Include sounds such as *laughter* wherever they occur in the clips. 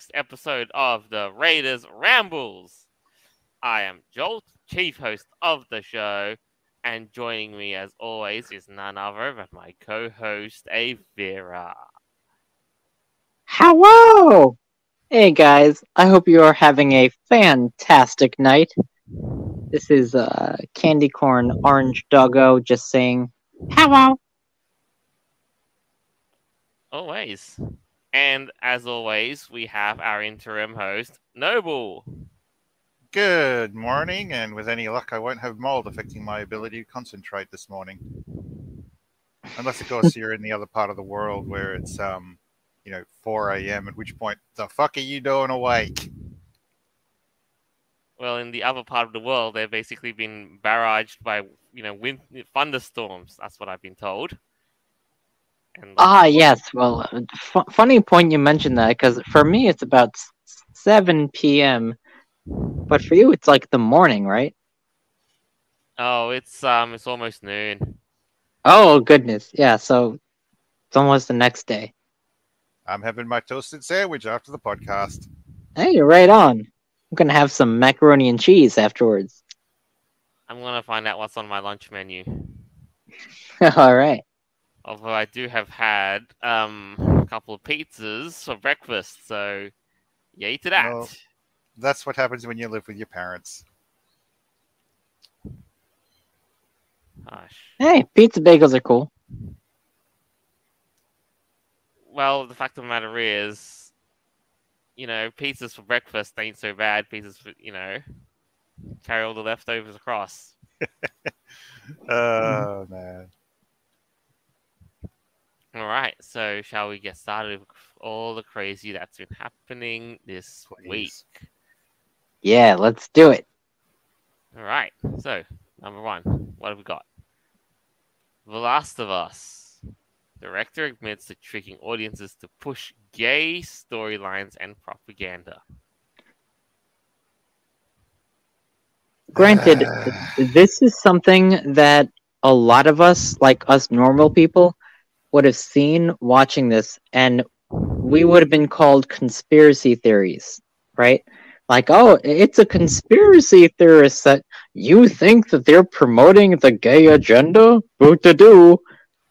next episode of the Raiders Rambles. I am Jolt, chief host of the show, and joining me as always is none other than my co-host Aeveirra. Hello! Hey guys, I hope you are having a fantastic night. This is uh, Candy Corn Orange Doggo just saying hello. Always. And as always, we have our interim host, Noble. Good morning, and with any luck, I won't have mold affecting my ability to concentrate this morning. Unless, of course, you're in the other part of the world where it's, um, you know, 4 a.m., at which point, the fuck are you doing awake? Well, in the other part of the world, they've basically been barraged by, you know, wind thunderstorms. That's what I've been told. And ah, yes. Well, f- funny point you mentioned that because for me it's about 7 p.m., but for you it's like the morning, right? Oh, it's um, it's almost noon. Oh goodness, yeah. So it's almost the next day. I'm having my toasted sandwich after the podcast. Hey, you're right on. I'm gonna have some macaroni and cheese afterwards. I'm gonna find out what's on my lunch menu. *laughs* All right. Although I do have had um, a couple of pizzas for breakfast, so yay to that. Well, that's what happens when you live with your parents. Gosh. Hey, pizza bagels are cool. Well, the fact of the matter is, you know, pizzas for breakfast ain't so bad. Pizzas for, you know, carry all the leftovers across. *laughs* oh, man. All right, so shall we get started with all the crazy that's been happening this Please. week? Yeah, let's do it. All right, so number one, what have we got? The Last of Us. Director admits to tricking audiences to push gay storylines and propaganda. Granted, *sighs* this is something that a lot of us, like us normal people, would have seen watching this and we would have been called conspiracy theories, right? Like, oh, it's a conspiracy theorist that you think that they're promoting the gay agenda? Boot to do.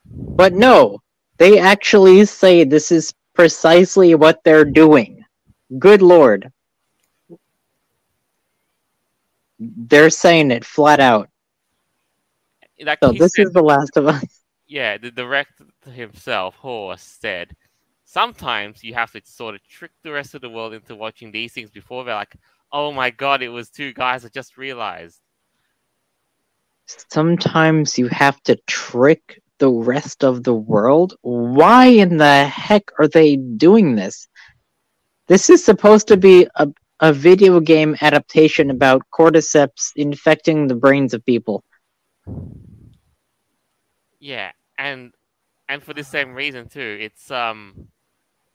But no, they actually say this is precisely what they're doing. Good lord. They're saying it flat out. So this is The Last of Us. Yeah, the director himself, Horst, said sometimes you have to sort of trick the rest of the world into watching these things before they're like, oh my god, it was two guys I just realized. Sometimes you have to trick the rest of the world? Why in the heck are they doing this? This is supposed to be a, a video game adaptation about cordyceps infecting the brains of people. Yeah, and and for the same reason too. It's um,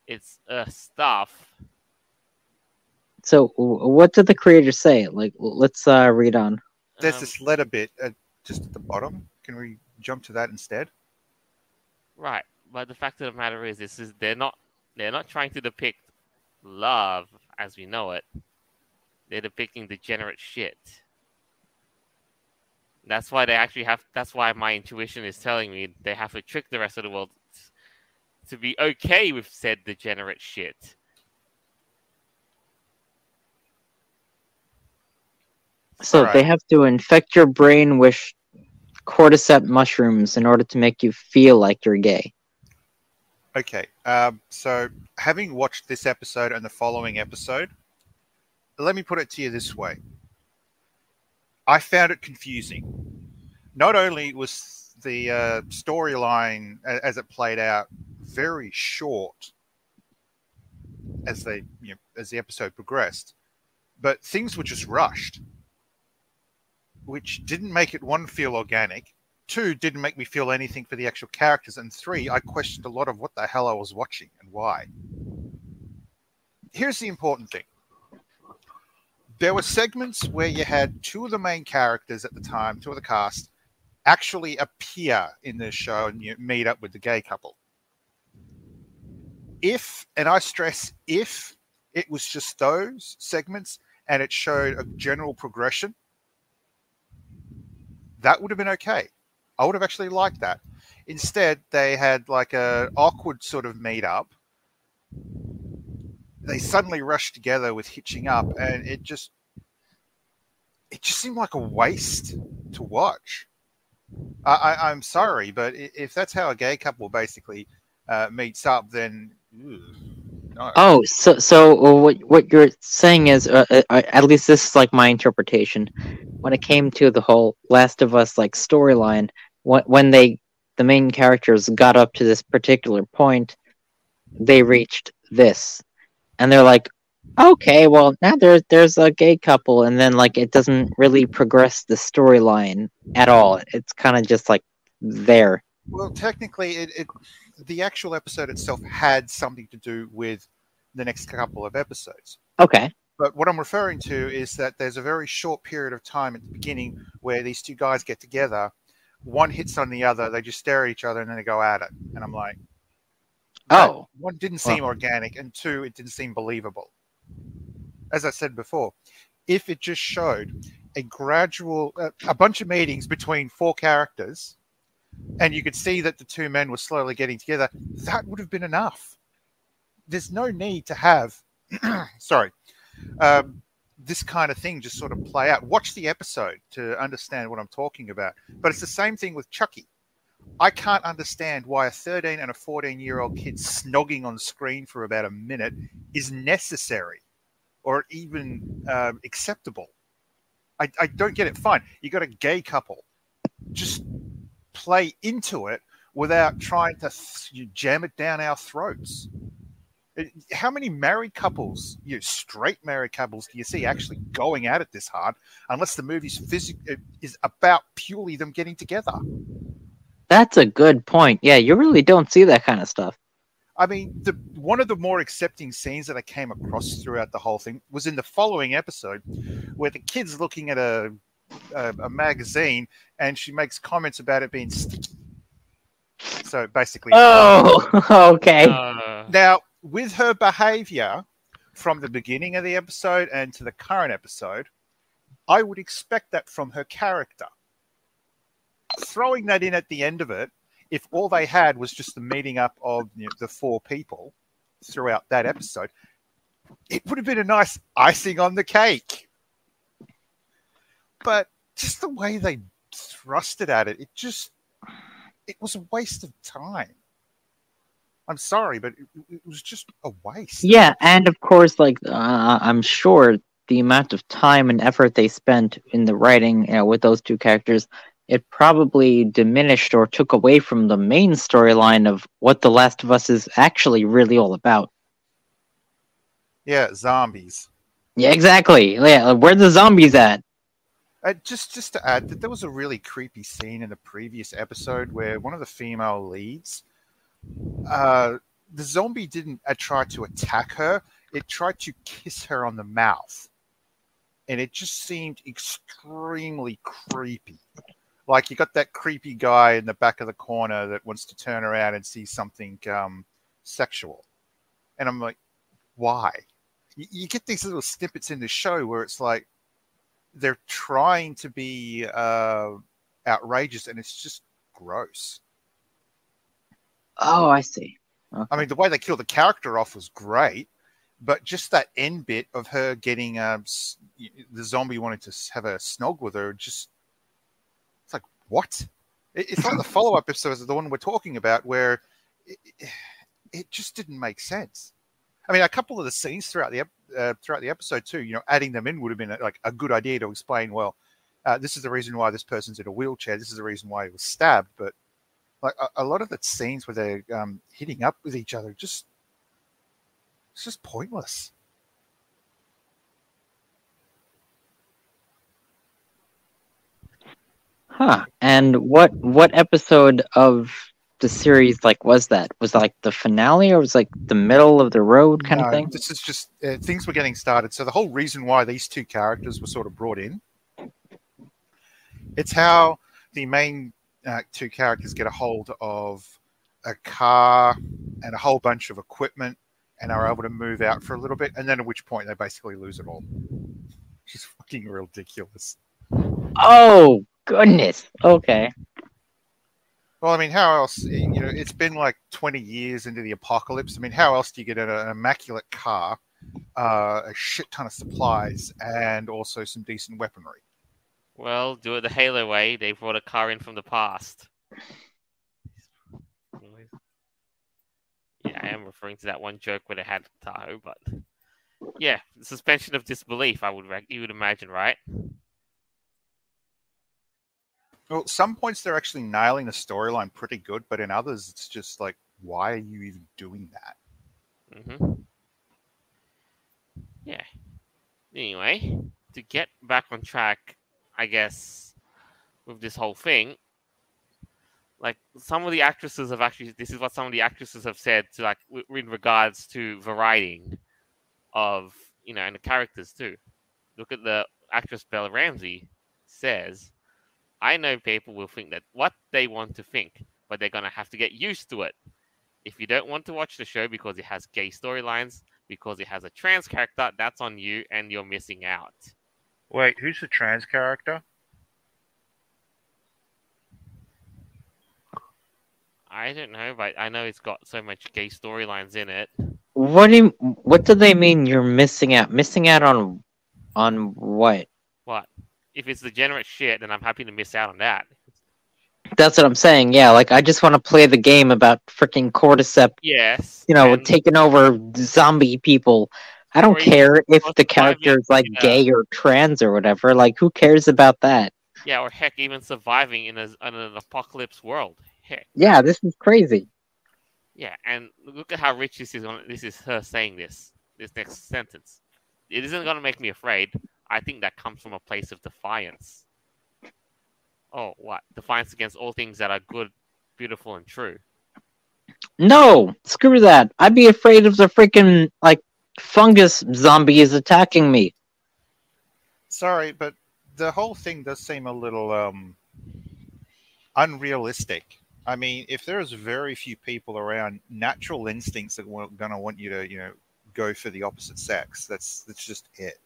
it's uh stuff. So, what did the creator say? Like, let's uh read on. There's um, this letter bit uh, just at the bottom. Can we jump to that instead? Right, but the fact of the matter is, this is they're not they're not trying to depict love as we know it. They're depicting degenerate shit. That's why they actually have. That's why my intuition is telling me they have to trick the rest of the world to be okay with said degenerate shit. So right. they have to infect your brain with cordyceps mushrooms in order to make you feel like you're gay. Okay, um, so having watched this episode and the following episode, let me put it to you this way: I found it confusing. Not only was the uh, storyline as it played out very short as they you know, as the episode progressed, but things were just rushed, which didn't make it one feel organic. Two didn't make me feel anything for the actual characters, and three, I questioned a lot of what the hell I was watching and why. Here's the important thing there were segments where you had two of the main characters at the time, two of the cast, actually appear in the show and you meet up with the gay couple. if, and I stress if, it was just those segments and it showed a general progression, that would have been okay. I would have actually liked that. Instead, they had like a awkward sort of meet up. They suddenly rushed together with hitching up, and it just it just seemed like a waste to watch. I, am sorry, but if that's how a gay couple basically uh, meets up, then ew, no. Oh, so so what what you're saying is, uh, uh, at least this is like my interpretation. When it came to the whole Last of Us like storyline, when when they the main characters got up to this particular point, they reached this, and they're like, okay, well now there's there's a gay couple, and then like it doesn't really progress the storyline at all. It's kind of just like there. Well, technically, it, it the actual episode itself had something to do with the next couple of episodes. Okay. But what I'm referring to is that there's a very short period of time at the beginning where these two guys get together, one hits on the other, they just stare at each other, and then they go at it. And I'm like, oh, one didn't seem well. organic, and two, it didn't seem believable. As I said before, if it just showed a gradual, uh, a bunch of meetings between four characters and you could see that the two men were slowly getting together, that would have been enough. There's no need to have, *clears throat* sorry, um, this kind of thing just sort of play out. Watch the episode to understand what I'm talking about. But it's the same thing with Chucky. I can't understand why a 13 and a 14 year old kid snogging on screen for about a minute is necessary or even uh, acceptable. I, I don't get it. Fine. You got a gay couple. Just play into it without trying to th- jam it down our throats. How many married couples, you know, straight married couples, do you see actually going at it this hard? Unless the movie's phys- is about purely them getting together. That's a good point. Yeah, you really don't see that kind of stuff. I mean, the one of the more accepting scenes that I came across throughout the whole thing was in the following episode, where the kid's looking at a a, a magazine and she makes comments about it being sticky. So basically, oh, *laughs* okay. Uh... Now, with her behavior from the beginning of the episode and to the current episode, I would expect that from her character. Throwing that in at the end of it, if all they had was just the meeting up of you know, the four people throughout that episode, it would have been a nice icing on the cake but just the way they thrusted at it, it just it was a waste of time. I'm sorry, but it, it was just a waste. Yeah, and of course, like uh, I'm sure the amount of time and effort they spent in the writing you know, with those two characters, it probably diminished or took away from the main storyline of what The Last of Us is actually really all about. Yeah, zombies. Yeah, exactly. Yeah, where the zombies at? Uh, just just to add that there was a really creepy scene in the previous episode where one of the female leads, uh, the zombie didn't uh, try to attack her; it tried to kiss her on the mouth, and it just seemed extremely creepy. Like you got that creepy guy in the back of the corner that wants to turn around and see something um, sexual, and I'm like, why? You, you get these little snippets in the show where it's like they're trying to be uh, outrageous, and it's just gross. Oh, I see. Okay. I mean, the way they killed the character off was great, but just that end bit of her getting um, the zombie wanted to have a snog with her, just what? It's like the follow up episode of the one we're talking about, where it, it just didn't make sense. I mean, a couple of the scenes throughout the uh, throughout the episode too, you know, adding them in would have been a, like a good idea to explain. Well, uh, this is the reason why this person's in a wheelchair. This is the reason why he was stabbed. But like a, a lot of the scenes where they're um, hitting up with each other, just it's just pointless. Huh. And what what episode of the series like was that? Was like the finale or was like the middle of the road kind no, of thing? This is just uh, things were getting started. So the whole reason why these two characters were sort of brought in, it's how the main uh, two characters get a hold of a car and a whole bunch of equipment and are able to move out for a little bit, and then at which point they basically lose it all. Which is fucking ridiculous. Oh goodness. Okay. Well, I mean, how else? You know, it's been like 20 years into the apocalypse. I mean, how else do you get an, an immaculate car, uh, a shit ton of supplies, and also some decent weaponry? Well, do it the Halo way. They brought a car in from the past. Yeah, I am referring to that one joke where they had Tahoe, but yeah, suspension of disbelief. I would rec- you would imagine, right? Well, some points they're actually nailing the storyline pretty good, but in others, it's just like, why are you even doing that? Mm-hmm. Yeah. Anyway, to get back on track, I guess with this whole thing, like some of the actresses have actually, this is what some of the actresses have said to like in regards to the writing of you know and the characters too. Look at the actress Bella Ramsey says, "I know people will think that what they want to think, but they're gonna have to get used to it. If you don't want to watch the show because it has gay storylines." Because it has a trans character, that's on you, and you're missing out. Wait, who's the trans character? I don't know, but I know it's got so much gay storylines in it. What do you, what do they mean you're missing out? Missing out on on what? If it's degenerate shit, then I'm happy to miss out on that. That's what I'm saying. Yeah, like I just want to play the game about freaking cordyceps, Yes. you know, and- taking over zombie people. I don't Or care if the character is like gay or trans or whatever. Like, who cares about that? Yeah, or heck, even surviving in, a, in an apocalypse world. Heck, Yeah, this is crazy. yeah, and look at how rich this is. On this is her saying this. This next sentence. It isn't gonna make me afraid. I think that comes from a place of defiance. Oh, what? Defiance against all things that are good, beautiful, and true. No, screw that. I'd be afraid of the freaking like fungus zombie is attacking me. Sorry, but the whole thing does seem a little um, unrealistic. I mean, if there's very few people around, natural instincts are going to want you to, you know, go for the opposite sex. That's that's just it.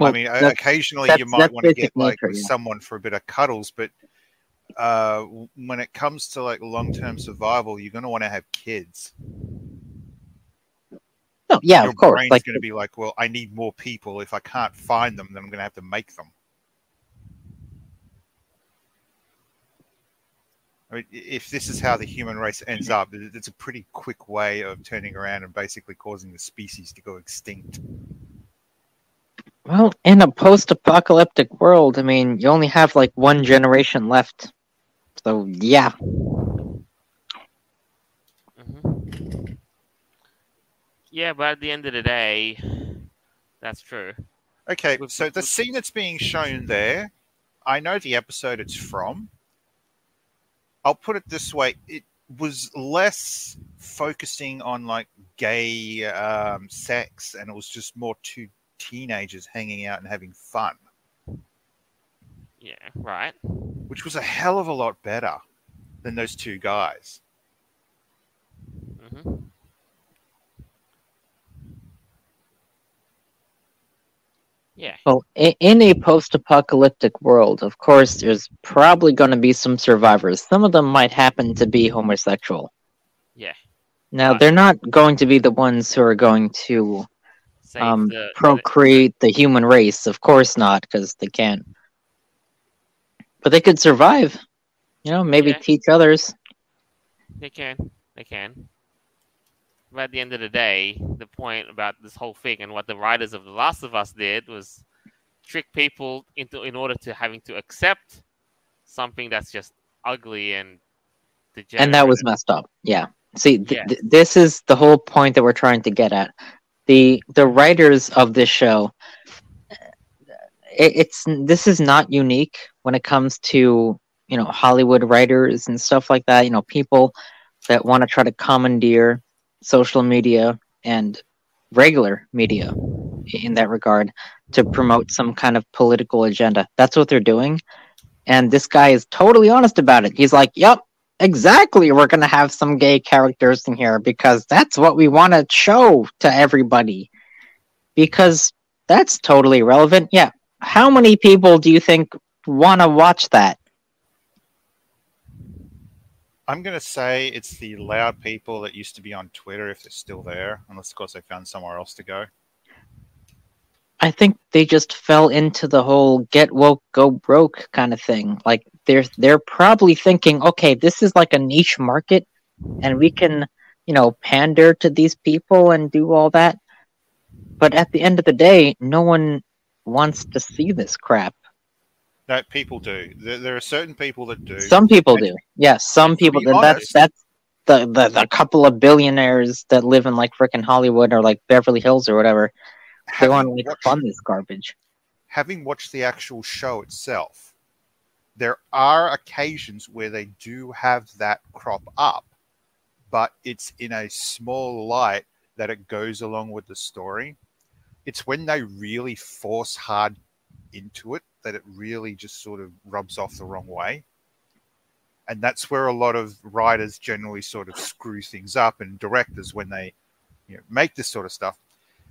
I mean, occasionally you might want to get like nature, yeah. someone for a bit of cuddles, but uh, when it comes to like long-term survival, you're going to want to have kids. no, yeah, Your of course. brain's Like, going to be like, well, I need more people. If I can't find them, then I'm going to have to make them. I mean, if this is how the human race ends up, it's a pretty quick way of turning around and basically causing the species to go extinct. Well, in a post-apocalyptic world, I mean, you only have like one generation left. So yeah, hmm Yeah, but at the end of the day, that's true. Okay, so the scene that's being shown there, I know the episode it's from. I'll put it this way: it was less focusing on like gay um, sex, and it was just more two teenagers hanging out and having fun, Yeah, right. which was a hell of a lot better than those two guys. Mm-hmm. Yeah, well, in a post-apocalyptic world, of course, there's probably going to be some survivors. Some of them might happen to be homosexual. yeah. Now, Right. they're not going to be the ones who are going to Save um, the, procreate the human race. Of course not, because they can't. But they could survive. You know, maybe Yeah. teach others. They can. They can. But at the end of the day, the point about this whole thing and what the writers of The Last of Us did was trick people into in order to having to accept something that's just ugly and degenerate. and that was messed up. Yeah. See, th- Yes. th- this is the whole point that we're trying to get at. The The writers of this show, it, it's this is not unique when it comes to you know Hollywood writers and stuff like that. You know, people that want to try to commandeer social media and regular media in that regard to promote some kind of political agenda. That's what they're doing. And this guy is totally honest about it. He's like, "Yep, exactly we're gonna have some gay characters in here because that's what we want to show to everybody. Because that's totally relevant. Yeah. How many people do you think want to watch that? I'm going to say it's the loud people that used to be on Twitter if they're still there, unless, of course, they found somewhere else to go. I think they just fell into the whole get woke, go broke kind of thing. Like they're they're probably thinking, okay, this is like a niche market, and we can, you know, pander to these people and do all that. But at the end of the day, no one wants to see this crap. No, people do. There, there are certain people that do. Some people And- do. Yes, some people. That's that's the, the the couple of billionaires that live in like freaking Hollywood or like Beverly Hills or whatever. They want to like watched- fund this garbage. having watched the actual show itself, there are occasions where they do have that crop up, but it's in a small light that it goes along with the story. It's when they really force hard into it that it really just sort of rubs off the wrong way. And that's where a lot of writers generally sort of screw things up and directors when they you know, make this sort of stuff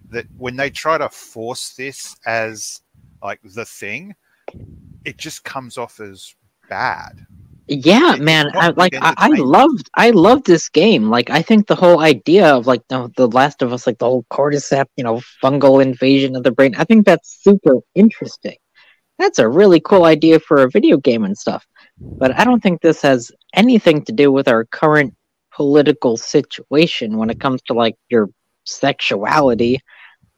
that when they try to force this as like the thing, it just comes off as bad. Yeah, It's man. I like. I, I loved. I loved this game. Like, I think the whole idea of like the, the Last of Us, like the whole cordyceps, you know, fungal invasion of the brain. I think that's super interesting. That's a really cool idea for a video game and stuff. But I don't think this has anything to do with our current political situation when it comes to like your sexuality.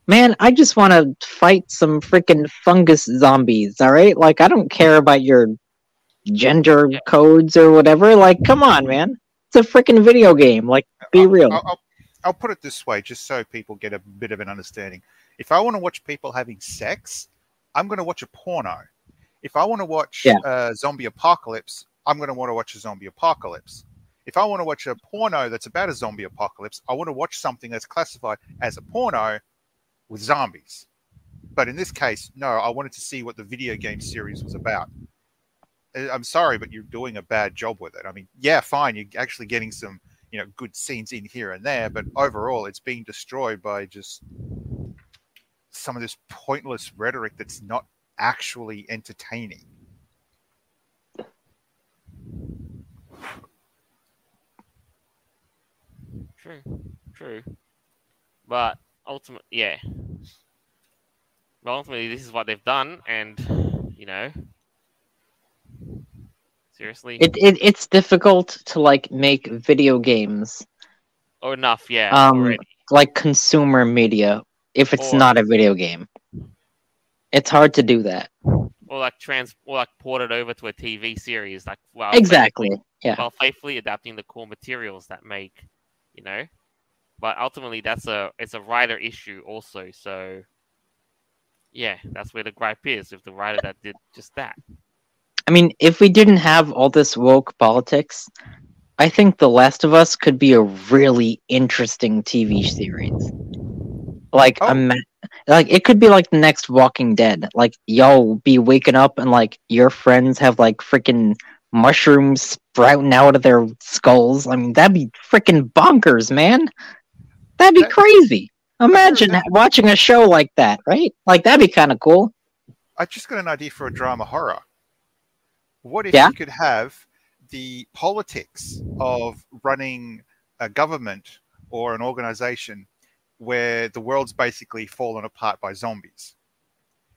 Man, I just want to fight some freaking fungus zombies, all right? Like, I don't care about your gender codes or whatever. Like, come on, man. It's a freaking video game. Like, be I'll- real. I'll, I'll, I'll put it this way, just so people get a bit of an understanding. If I want to watch people having sex, I'm going to watch a porno. If I want to watch Yeah. a zombie apocalypse, I'm going to want to watch a zombie apocalypse. If I want to watch a porno that's about a zombie apocalypse, I want to watch something that's classified as a porno with zombies. But in this case, no, I wanted to see what the video game series was about. Uh, I'm sorry, but you're doing a bad job with it. I mean, yeah, fine, you're actually getting some, you know, good scenes in here and there, but overall, it's being destroyed by just some of this pointless rhetoric that's not actually entertaining. True, true. But ultimately, yeah. But ultimately, this is what they've done, and you know, seriously, It, it it's difficult to like make video games or enough, yeah, Um, already. like consumer media if it's Or- not a video game. It's hard to do that. Or like trans, or like ported over to a TV series, like well, Exactly. Yeah. while faithfully adapting the core materials that make, you know. But ultimately, that's a it's a writer issue also. So, yeah, that's where the gripe is with the writer that did just that. I mean, if we didn't have all this woke politics, I think The Last of Us could be a really interesting TV series. Like, Oh. ima- like it could be like the next Walking Dead. Like, y'all be waking up and like your friends have like freaking mushrooms sprouting out of their skulls. I mean, that'd be freaking bonkers, man. That'd be That- crazy. Imagine that- watching a show like that, right? Like, that'd be kind of cool. I just got an idea for a drama horror. What if Yeah? you could have the politics of running a government or an organization where the world's basically fallen apart by zombies?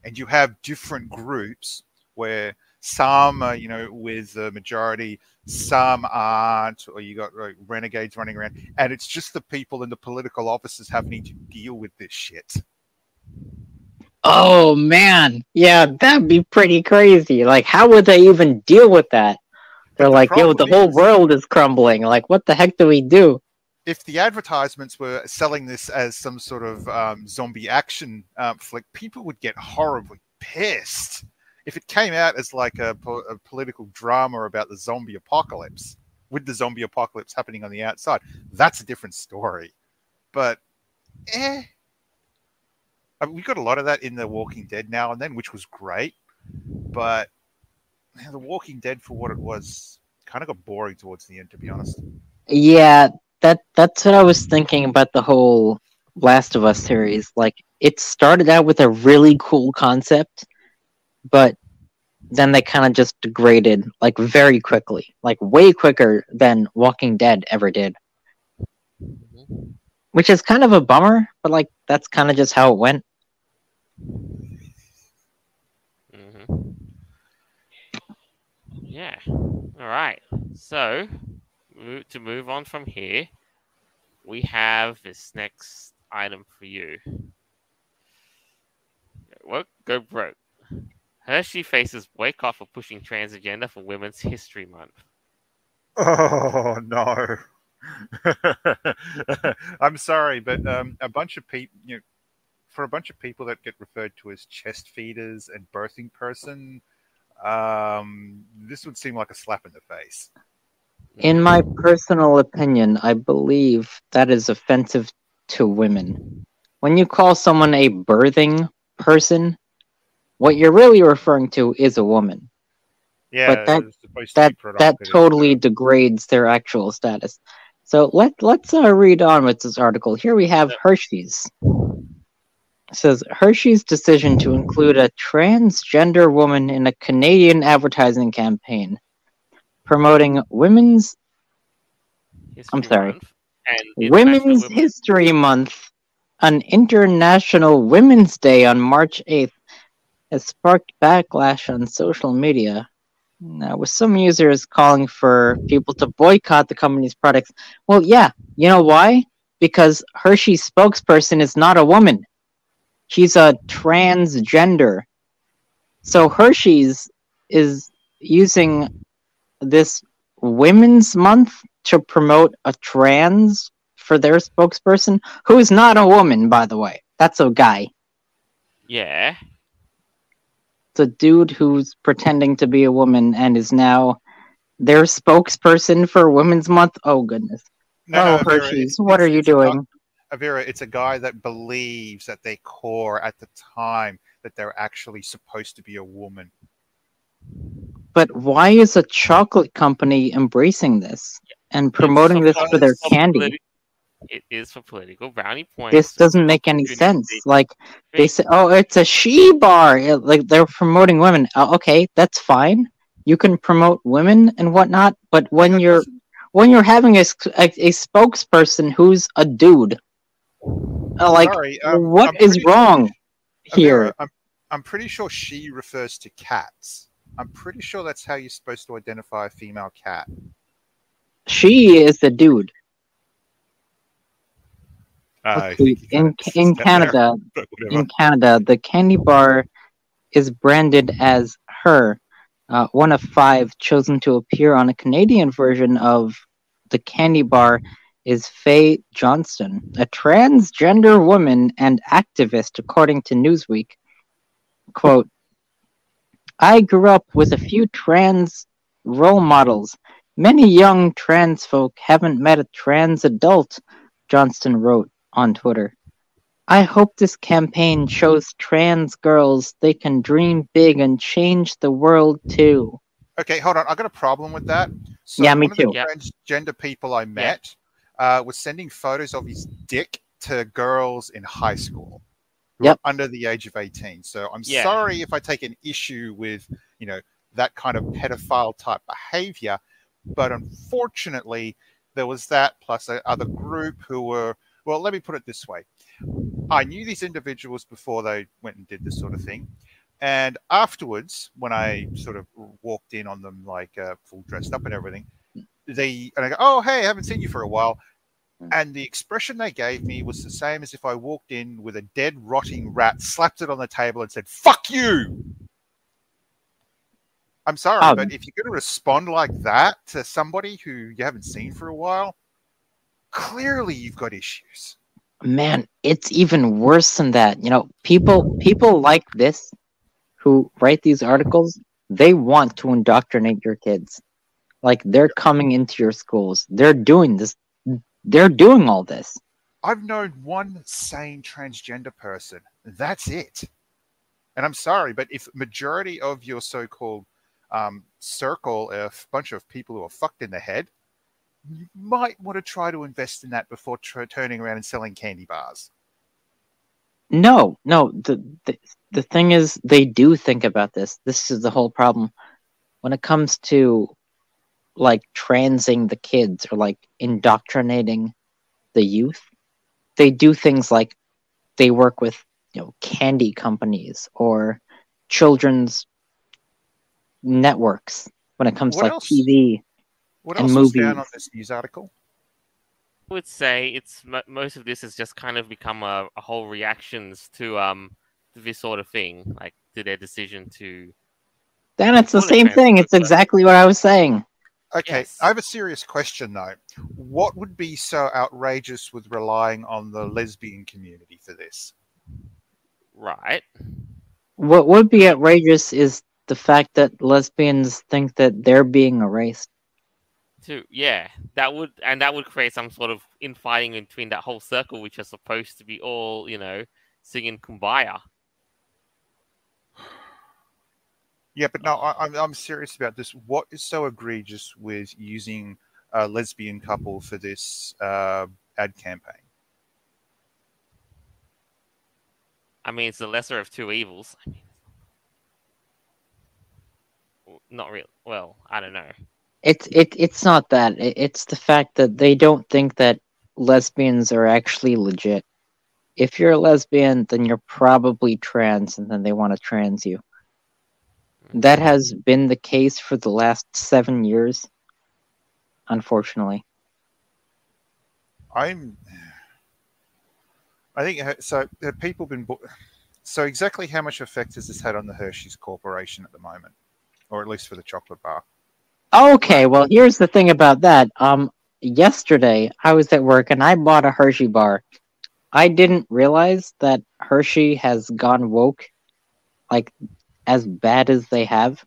And you have different groups where some are, you know, with the majority, some aren't, or you got like, renegades running around, and it's just the people in the political offices having to deal with this shit. Oh man, yeah, that'd be pretty crazy. Like, how would they even deal with that? They're the like, yo, the whole is- world is crumbling. Like, what the heck do we do? if the advertisements were selling this as some sort of um, zombie action um, flick, people would get horribly pissed. If it came out as like a, po- a political drama about the zombie apocalypse, with the zombie apocalypse happening on the outside, that's a different story. But, eh. I mean, we got a lot of that in The Walking Dead now and then, which was great. But The Walking Dead, for what it was, kind of got boring towards the end, to be honest. Yeah, that that's what I was thinking about the whole Last of Us series. Like it started out with a really cool concept, but then they kind of just degraded like very quickly, like way quicker than Walking Dead ever did. Mhm. Which is kind of a bummer, but like that's kind of just how it went. Mhm. Yeah. All right. So, to move on from here, we have this next item for you. What go broke? Hershey faces boycott for pushing transgender for Women's History Month. Oh no. *laughs* I'm sorry, but um, a bunch of people, you know, for a bunch of people that get referred to as chest feeders and birthing person, um, this would seem like a slap in the face. In my personal opinion, I believe that is offensive to women. When you call someone a birthing person, what you're really referring to is a woman. Yeah, But that- it's to That that totally so- degrades their actual status. So let let's uh, read on with this article. Here we have Hershey's. It says Hershey's decision to include a transgender woman in a Canadian advertising campaign promoting women's History I'm sorry. And Women's History Month, an International Women's Day on March 8th, has sparked backlash on social media. Now, with some users calling for people to boycott the company's products. Well, yeah, you know why? Because Hershey's spokesperson is not a woman. She's a transgender. So Hershey's is using this Women's Month to promote a trans for their spokesperson, who is not a woman, by the way. That's a guy. Yeah. It's a dude who's pretending to be a woman and is now their spokesperson for Women's Month. Oh goodness. No, oh no, Hershey's, it's- what are you it's a doing? Aeveirra, it's a guy that believes at their core at the time that they're actually supposed to be a woman. But why is a chocolate company embracing this and promoting this for their It's for candy? Politi- It is for political brownie points. This doesn't make any sense. Like they say, oh, it's a she bar. It- like they're promoting women. Uh, okay, that's fine. You can promote women and whatnot, but when you're when you're having a a spokesperson who's a dude, uh, like Sorry, um, what I'm is pretty- wrong Aeveirra, here? I'm, I'm pretty sure she refers to cats. I'm pretty sure that's how you're supposed to identify a female cat. She is the dude. I Let's see, think you in in said there, Canada, in Canada, the candy bar is branded as her, uh, one of five chosen to appear on a Canadian version of the candy bar is Fae Johnstone, a transgender woman and activist, according to Newsweek. Quote, I grew up with a few trans role models. Many young trans folk haven't met a trans adult, Johnstone wrote on Twitter. I hope this campaign shows trans girls they can dream big and change the world too. Okay, hold on. I got a problem with that. So Yeah, me one of the too. Yeah. transgender people I met uh, was sending photos of his dick to girls in high school who Yep. under the age of 18. So I'm Yeah. sorry if I take an issue with, you know, that kind of pedophile type behavior, but unfortunately there was that plus a other group who were well, let me put it this way. I knew these individuals before they went and did this sort of thing. And afterwards, when I sort of walked in on them like uh, full dressed up and everything, they and I go, "Oh, hey, I haven't seen you for a while." And the expression they gave me was the same as if I walked in with a dead, rotting rat, slapped it on the table, and said, "Fuck you." I'm sorry, Um, but if you're going to respond like that to somebody who you haven't seen for a while, clearly you've got issues. Man, it's even worse than that. You know, people people like this who write these articles, they want to indoctrinate your kids. Like they're coming into your schools. They're doing this. They're doing all this. I've known one sane transgender person. That's it. And I'm sorry, but if majority of your so-called um, circle a bunch of people who are fucked in the head, you might want to try to invest in that before tr- turning around and selling candy bars. No, no. The, the the thing is, they do think about this. This is the whole problem. When it comes to like transing the kids or like indoctrinating the youth, they do things like they work with you know candy companies or children's networks when it comes What to like else? TV. What And else was down on this news article? I would say it's most of this has just kind of become a, a whole reactions to um to this sort of thing, like to their decision to. Then it's the same thing. It's transfer. exactly what I was saying. Okay, Yes. I have a serious question though. What would be so outrageous with relying on the lesbian community for this? Right. What would be outrageous is the fact that lesbians think that they're being erased. To yeah, that would and that would create some sort of infighting between that whole circle, which are supposed to be all you know singing kumbaya. Yeah, but no, I, I'm I'm serious about this. What is so egregious with using a lesbian couple for this uh, ad campaign? I mean, it's the lesser of two evils. I mean, not real. Well, I don't know. It's it it's not that. It's the fact that they don't think that lesbians are actually legit. If you're a lesbian, then you're probably trans, and then they want to trans you. That has been the case for the last seven years, unfortunately. I'm. I think so. Have people been? So exactly how much effect has this had on the Hershey's Corporation at the moment, or at least for the chocolate bar? Okay, well, here's the thing about that. Um, yesterday I was at work and I bought a Hershey bar. I didn't realize that Hershey has gone woke, like as bad as they have.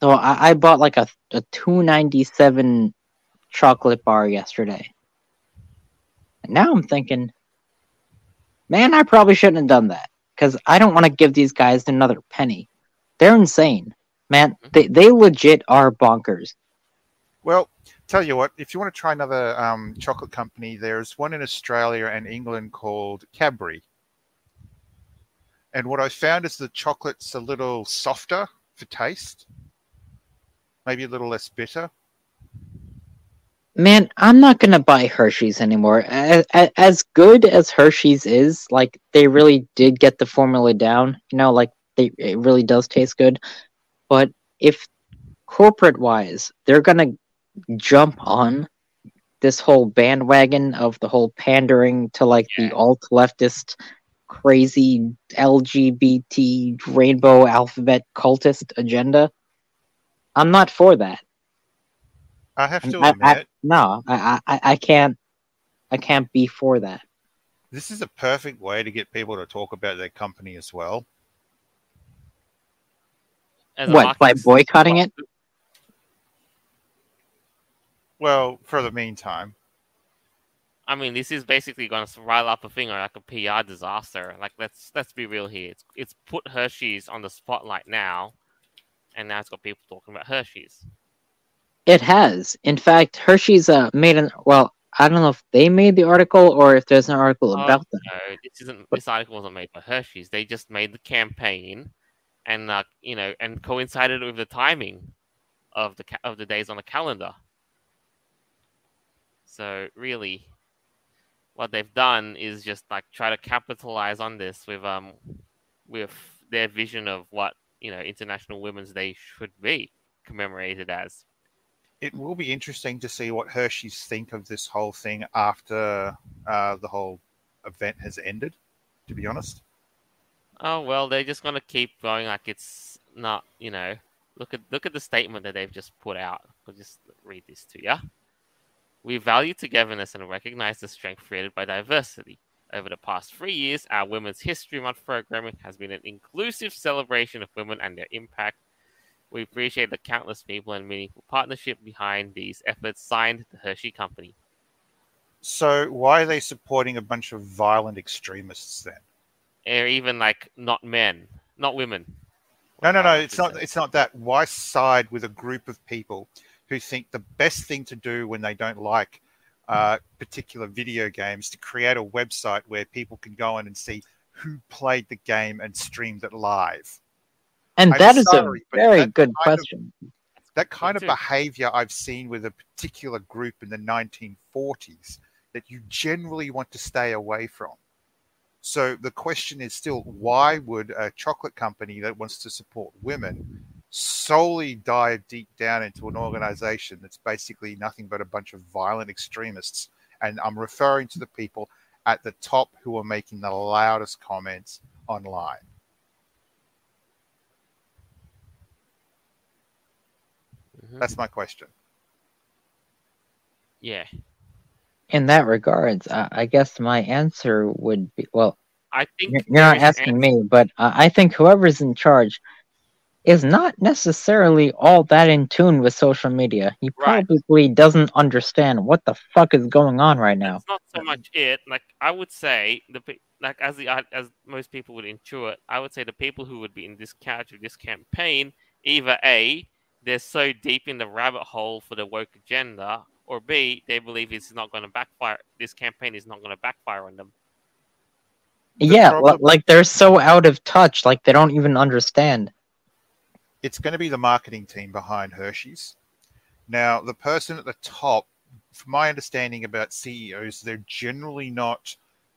So I, I bought like a a two ninety seven chocolate bar yesterday. And now I'm thinking, man, I probably shouldn't have done that because I don't want to give these guys another penny. They're insane. Man, they, they legit are bonkers. Well, tell you what, if you want to try another um, chocolate company, there's one in Australia and England called Cadbury. And what I found is the chocolate's a little softer for taste, maybe a little less bitter. Man, I'm not gonna buy Hershey's anymore. As, as good as Hershey's is, like they really did get the formula down. You know, like they it really does taste good. But if corporate wise, they're gonna jump on this whole bandwagon of the whole pandering to like Yeah. the alt leftist, crazy LGBT rainbow alphabet cultist agenda, I'm not for that. I have to I- I- admit, No, I, I, I can't, I can't be for that. this is a perfect way to get people to talk about their company as well. As What, by boycotting it? Well, for the meantime, I mean, this is basically going to rile up a thing like a PR disaster. Like, let's let's be real here. It's it's put Hershey's on the spotlight now, and now it's got people talking about Hershey's. It has. In fact, Hershey's uh, made an. Well, I don't know if they made the article or if there's an article Oh, about them. No, this isn't. This article wasn't made by Hershey's. They just made the campaign, and uh, you know, and coincided with the timing of the ca- of the days on the calendar. So really, what they've done is just like try to capitalize on this with um with their vision of what you know International Women's Day should be commemorated as. it will be interesting to see what Hershey's think of this whole thing after uh, the whole event has ended. To be honest, Oh well, they're just gonna keep going like it's not, you know. Look at look at the statement that they've just put out. I'll just read this to you. We value togetherness and recognize the strength created by diversity. Over the past three years, our Women's History Month programming has been an inclusive celebration of women and their impact. We appreciate the countless people and meaningful partnership behind these efforts. Signed, the Hershey Company. so why are they supporting a bunch of violent extremists then? Or even like not men, not women. No, no, no. It's not. It's not that. Why side with a group of people who think the best thing to do when they don't like uh, particular video games to create a website where people can go in and see who played the game and streamed it live. And I'm that is sorry, a very good kind of- question. That kind of behavior I've seen with a particular group in the 1940s that you generally want to stay away from. So the question is still why would a chocolate company that wants to support women solely dive deep down into an organization that's basically nothing but a bunch of violent extremists? And I'm referring to the people at the top who are making the loudest comments online. Mhm. That's my question. Yeah, In that regards, I, I guess my answer would be well, I think you're, not is an asking me, but uh, I think whoever's in charge is not necessarily all that in tune with social media. He Right. probably doesn't understand what the fuck is going on right now. It's not so much it. Like I would say, the like as the as most people would intuit, I would say the people who would be in this couch of this campaign, either a they're so deep in the rabbit hole for the woke agenda, or b they believe it's not going to backfire. This campaign is not going to backfire on them. The yeah, problem- like they're so out of touch, like they don't even understand. it's going to be the marketing team behind Hershey's. Now, the person at the top, from my understanding about CEOs, they're generally not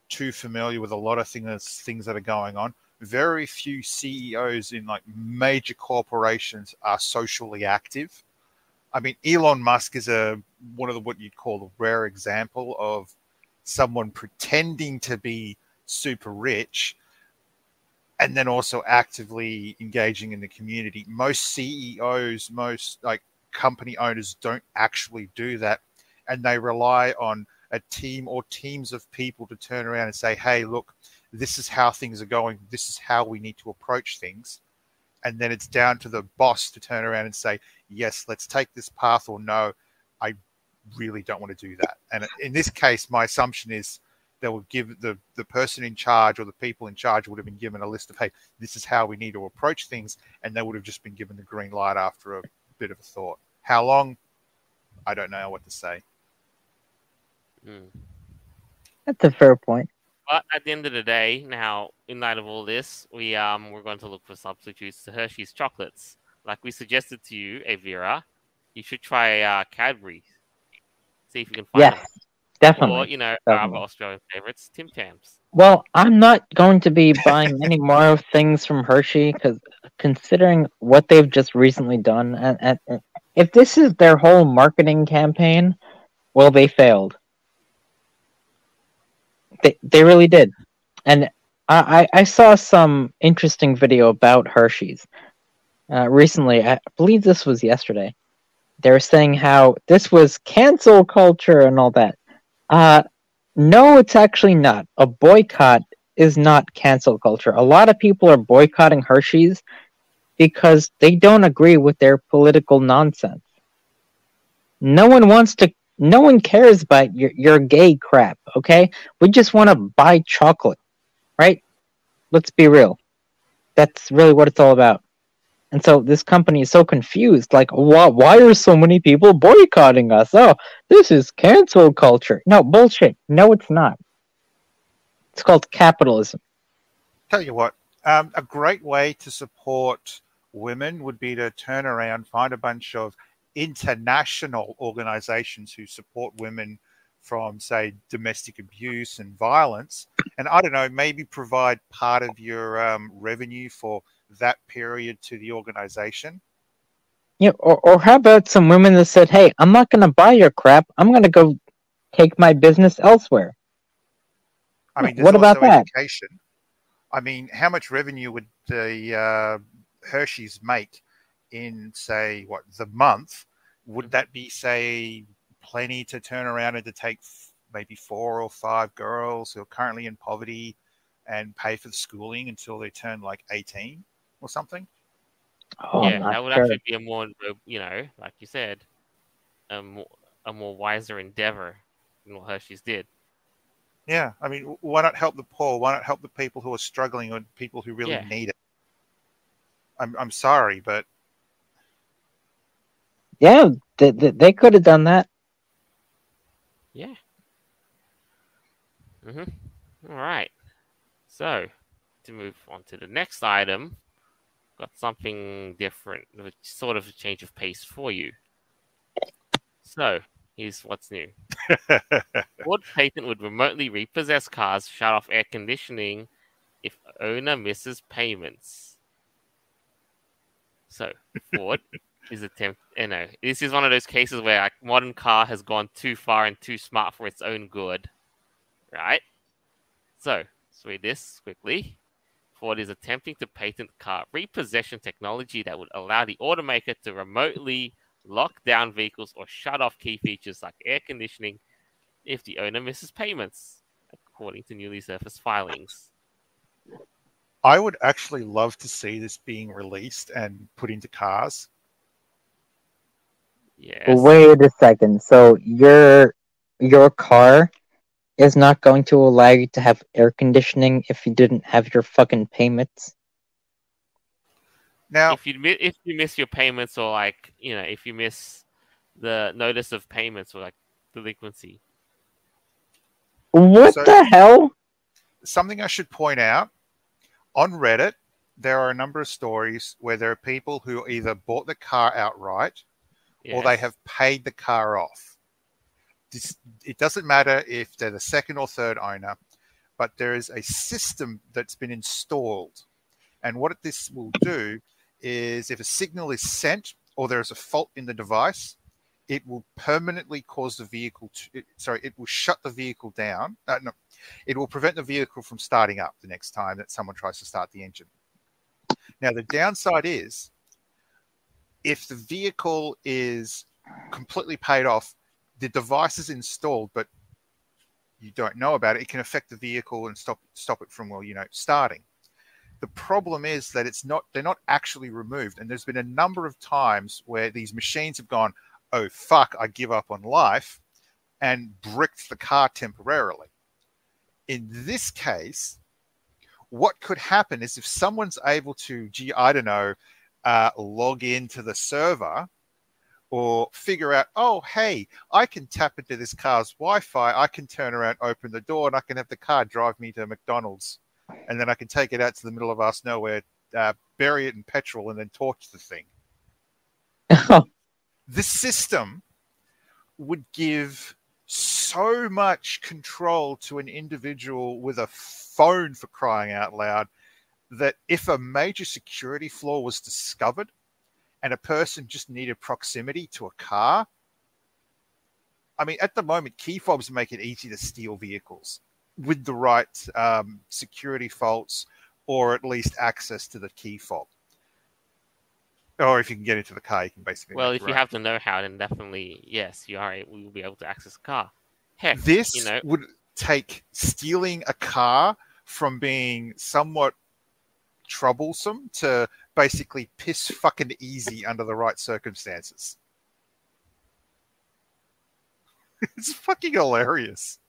too familiar with a lot of things things that are going on. Very few CEOs in like major corporations are socially active. I mean, Elon Musk is a one of the what you'd call a rare example of someone pretending to be super rich and then also actively engaging in the community. Most CEOs, most like company owners don't actually do that. And they rely on a team or teams of people to turn around and say, hey, look, this is how things are going. This is how we need to approach things. And then it's down to the boss to turn around and say, yes, let's take this path, or no, I really don't want to do that. And in this case, my assumption is they will give the, the person in charge or the people in charge would have been given a list of, hey, this is how we need to approach things. And they would have just been given the green light after a bit of a thought. How long? I don't know what to say. Mm. That's a fair point. But at the end of the day, now in light of all this, we um we're going to look for substitutes to Hershey's chocolates. Like we suggested to you, Aeveirra, you should try uh, Cadbury. See if you can find Yes, them. definitely. Or you know our Definitely. Australian favorites, Tim Tams. Well, I'm not going to be buying any more things from Hershey because considering what they've just recently done, and, and and if this is their whole marketing campaign, well, they failed. They they really did, and I I I saw some interesting video about Hershey's uh, recently. I believe this was yesterday. They were saying how this was cancel culture and all that. Uh, no, it's actually not. A boycott is not cancel culture. A lot of people are boycotting Hershey's because they don't agree with their political nonsense. No one wants to no one cares about your, your gay crap, okay? We just want to buy chocolate, right? Let's be real. That's really what it's all about. And so this company is so confused. Like, why, why are so many people boycotting us? Oh, this is cancel culture. No, bullshit. No, it's not. It's called capitalism. Tell you what, um, a great way to support women would be to turn around, find a bunch of international organizations who support women from, say, domestic abuse and violence. And I don't know, maybe provide part of your um, revenue for that period to the organization. Yeah, or, or how about some women that said, hey, I'm not going to buy your crap. I'm going to go take my business elsewhere. I mean, What about that? education. I mean, how much revenue would the uh, Hershey's make in, say, what the month? Would that be, say, plenty to turn around and to take f- maybe four or five girls who are currently in poverty and pay for the schooling until they turn like 18 or something? Oh, yeah, I'm that would sure. actually be a more, you know, like you said, a more, a more wiser endeavor than what Hershey's did. Yeah, I mean, why not help the poor? Why not help the people who are struggling or people who really Yeah. need it? I'm I'm sorry, but Yeah, they, they, they could have done that. Yeah. Mhm. All right. So, to move on to the next item, got something different, which sort of a change of pace for you. So, here's what's new. *laughs* Ford patent would remotely repossess cars, shut off air conditioning if owner misses payments. So, Ford *laughs* is attempt. You know, this is one of those cases where a modern car has gone too far and too smart for its own good, right? So, let's read this quickly. Ford is attempting to patent car repossession technology that would allow the automaker to remotely lock down vehicles or shut off key features like air conditioning if the owner misses payments, according to newly surfaced filings. I would actually love to see this being released and put into cars. Yes. Wait a second. So your your car is not going to allow you to have air conditioning if you didn't have your fucking payments. Now, if you mi- if you miss your payments or like you know if you miss the notice of payments or like delinquency. What So- the hell? something I should point out on Reddit, there are a number of stories where there are people who either bought the car outright or they have paid the car off. This, it doesn't matter if they're the second or third owner, but there is a system that's been installed. And what this will do is if a signal is sent or there is a fault in the device, it will permanently cause the vehicle to, it- sorry, it will shut the vehicle down. Uh, no, it will prevent the vehicle from starting up the next time that someone tries to start the engine. Now, the downside is if the vehicle is completely paid off, the device is installed, but you don't know about it, it can affect the vehicle and stop stop it from well, you know, starting. The problem is that it's not they're not actually removed, and there's been a number of times where these machines have gone, "Oh fuck, I give up on life," and bricked the car temporarily. In this case, what could happen is if someone's able to, gee, I don't know, uh, log into the server or figure out, oh, hey, I can tap into this car's Wi Fi. I can turn around, open the door, and I can have the car drive me to McDonald's. And then I can take it out to the middle of us nowhere, uh, bury it in petrol, and then torch the thing. *laughs* This system would give so much control to an individual with a phone for crying out loud that if a major security flaw was discovered and a person just needed proximity to a car, I mean, at the moment, key fobs make it easy to steal vehicles with the right um, security faults or at least access to the key fob. Or if you can get into the car, you can basically. Well, if you have the know how, then definitely yes, you are. We will be able to access a car. Heck, this you know, would take stealing a car from being somewhat troublesome to basically piss fucking easy under the right circumstances. *laughs* it's fucking hilarious.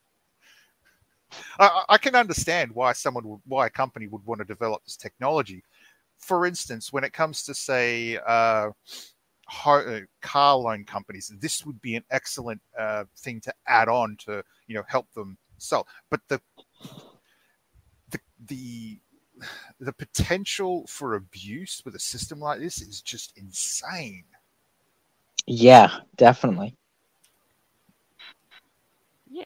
I, I- can understand why someone would, why a company would want to develop this technology. For instance, when it comes to say uh, uh, car loan companies, this would be an excellent uh, thing to add on to you know help them sell. But the the the the potential for abuse with a system like this is just insane. Yeah, definitely. yeah.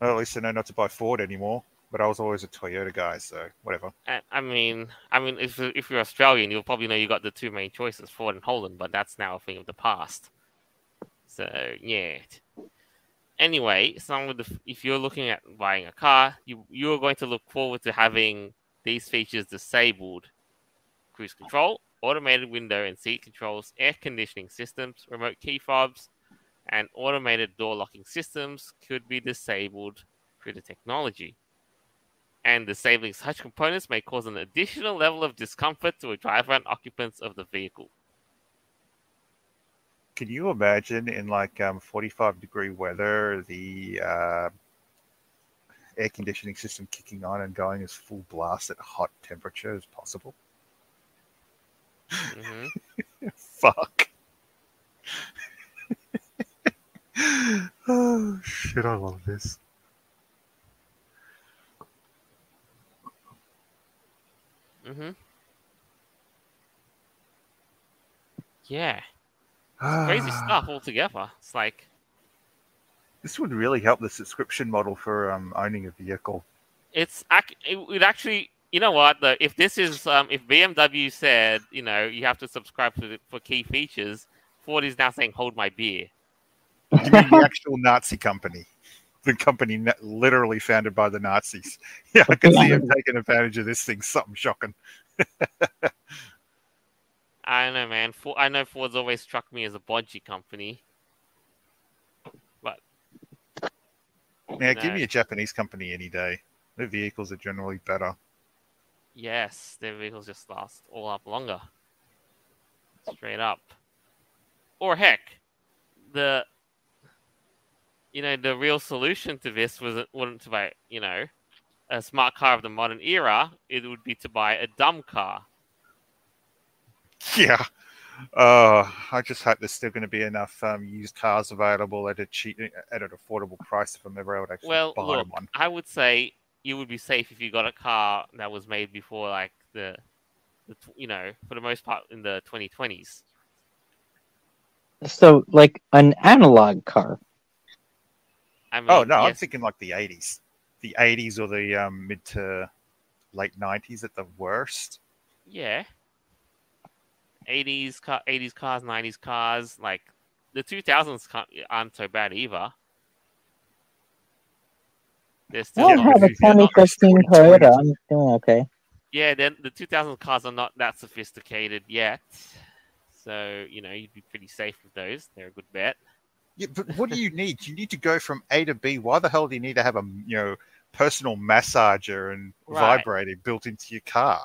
Well, at least I know not to buy Ford anymore. But I was always a Toyota guy, so whatever. I I mean, I mean, if if you're Australian, you'll probably know you got the two main choices, Ford and Holden, but that's now a thing of the past. So yeah. Anyway, some of the if you're looking at buying a car, you you're going to look forward to having these features disabled: cruise control, automated window and seat controls, air conditioning systems, remote key fobs, and automated door locking systems could be disabled through the technology and disabling such components may cause an additional level of discomfort to a driver and occupants of the vehicle. Can you imagine in like um, 45 degree weather the uh, air conditioning system kicking on and going as full blast at hot temperature as possible? hmm *laughs* Fuck. oh shit! I love this. hmm Yeah, Ah. crazy stuff altogether. It's like, This would really help the subscription model for um, owning a vehicle. it's ac- it would actually. You know what? The, if this is um, if BMW said you know you have to subscribe for for key features, Ford is now saying hold my beer. You mean the actual Nazi company, the company literally founded by the Nazis. *laughs* Yeah, I can see him taking advantage of this thing. Something shocking. *laughs* I don't know, man. Ford, I know Ford's always struck me as a bodgy company. Now, give me a Japanese company any day. Their vehicles are generally better. Yes, their vehicles just last all up longer. Straight up. Or heck, the you know the real solution to this was wouldn't to buy you know a smart car of the modern era. It would be to buy a dumb car. *laughs* Yeah. Uh, I just hope there's still going to be enough um, used cars available at a cheap, at an affordable price if I'm ever able to actually Well, buy look, one. I would say you would be safe if you got a car that was made before like the, the you know for the most part in the 2020s. So, like an analog car. Oh I mean, no, I'm thinking like the 80s, the 80s or the um, mid to late 90s at the worst. Yeah. 80s car, 80s cars, 90s cars, like the 2000s aren't so bad either. They're still I Yeah, have a if you're 2015 Toyota. I'm doing okay. yeah, then the 2000 cars are not that sophisticated yet. So, you know, you'd be pretty safe with those. They're a good bet. Yeah, but what do you need? You need to go from A to B. Why the hell do you need to have a you know personal massager and Right. vibrator built into your car?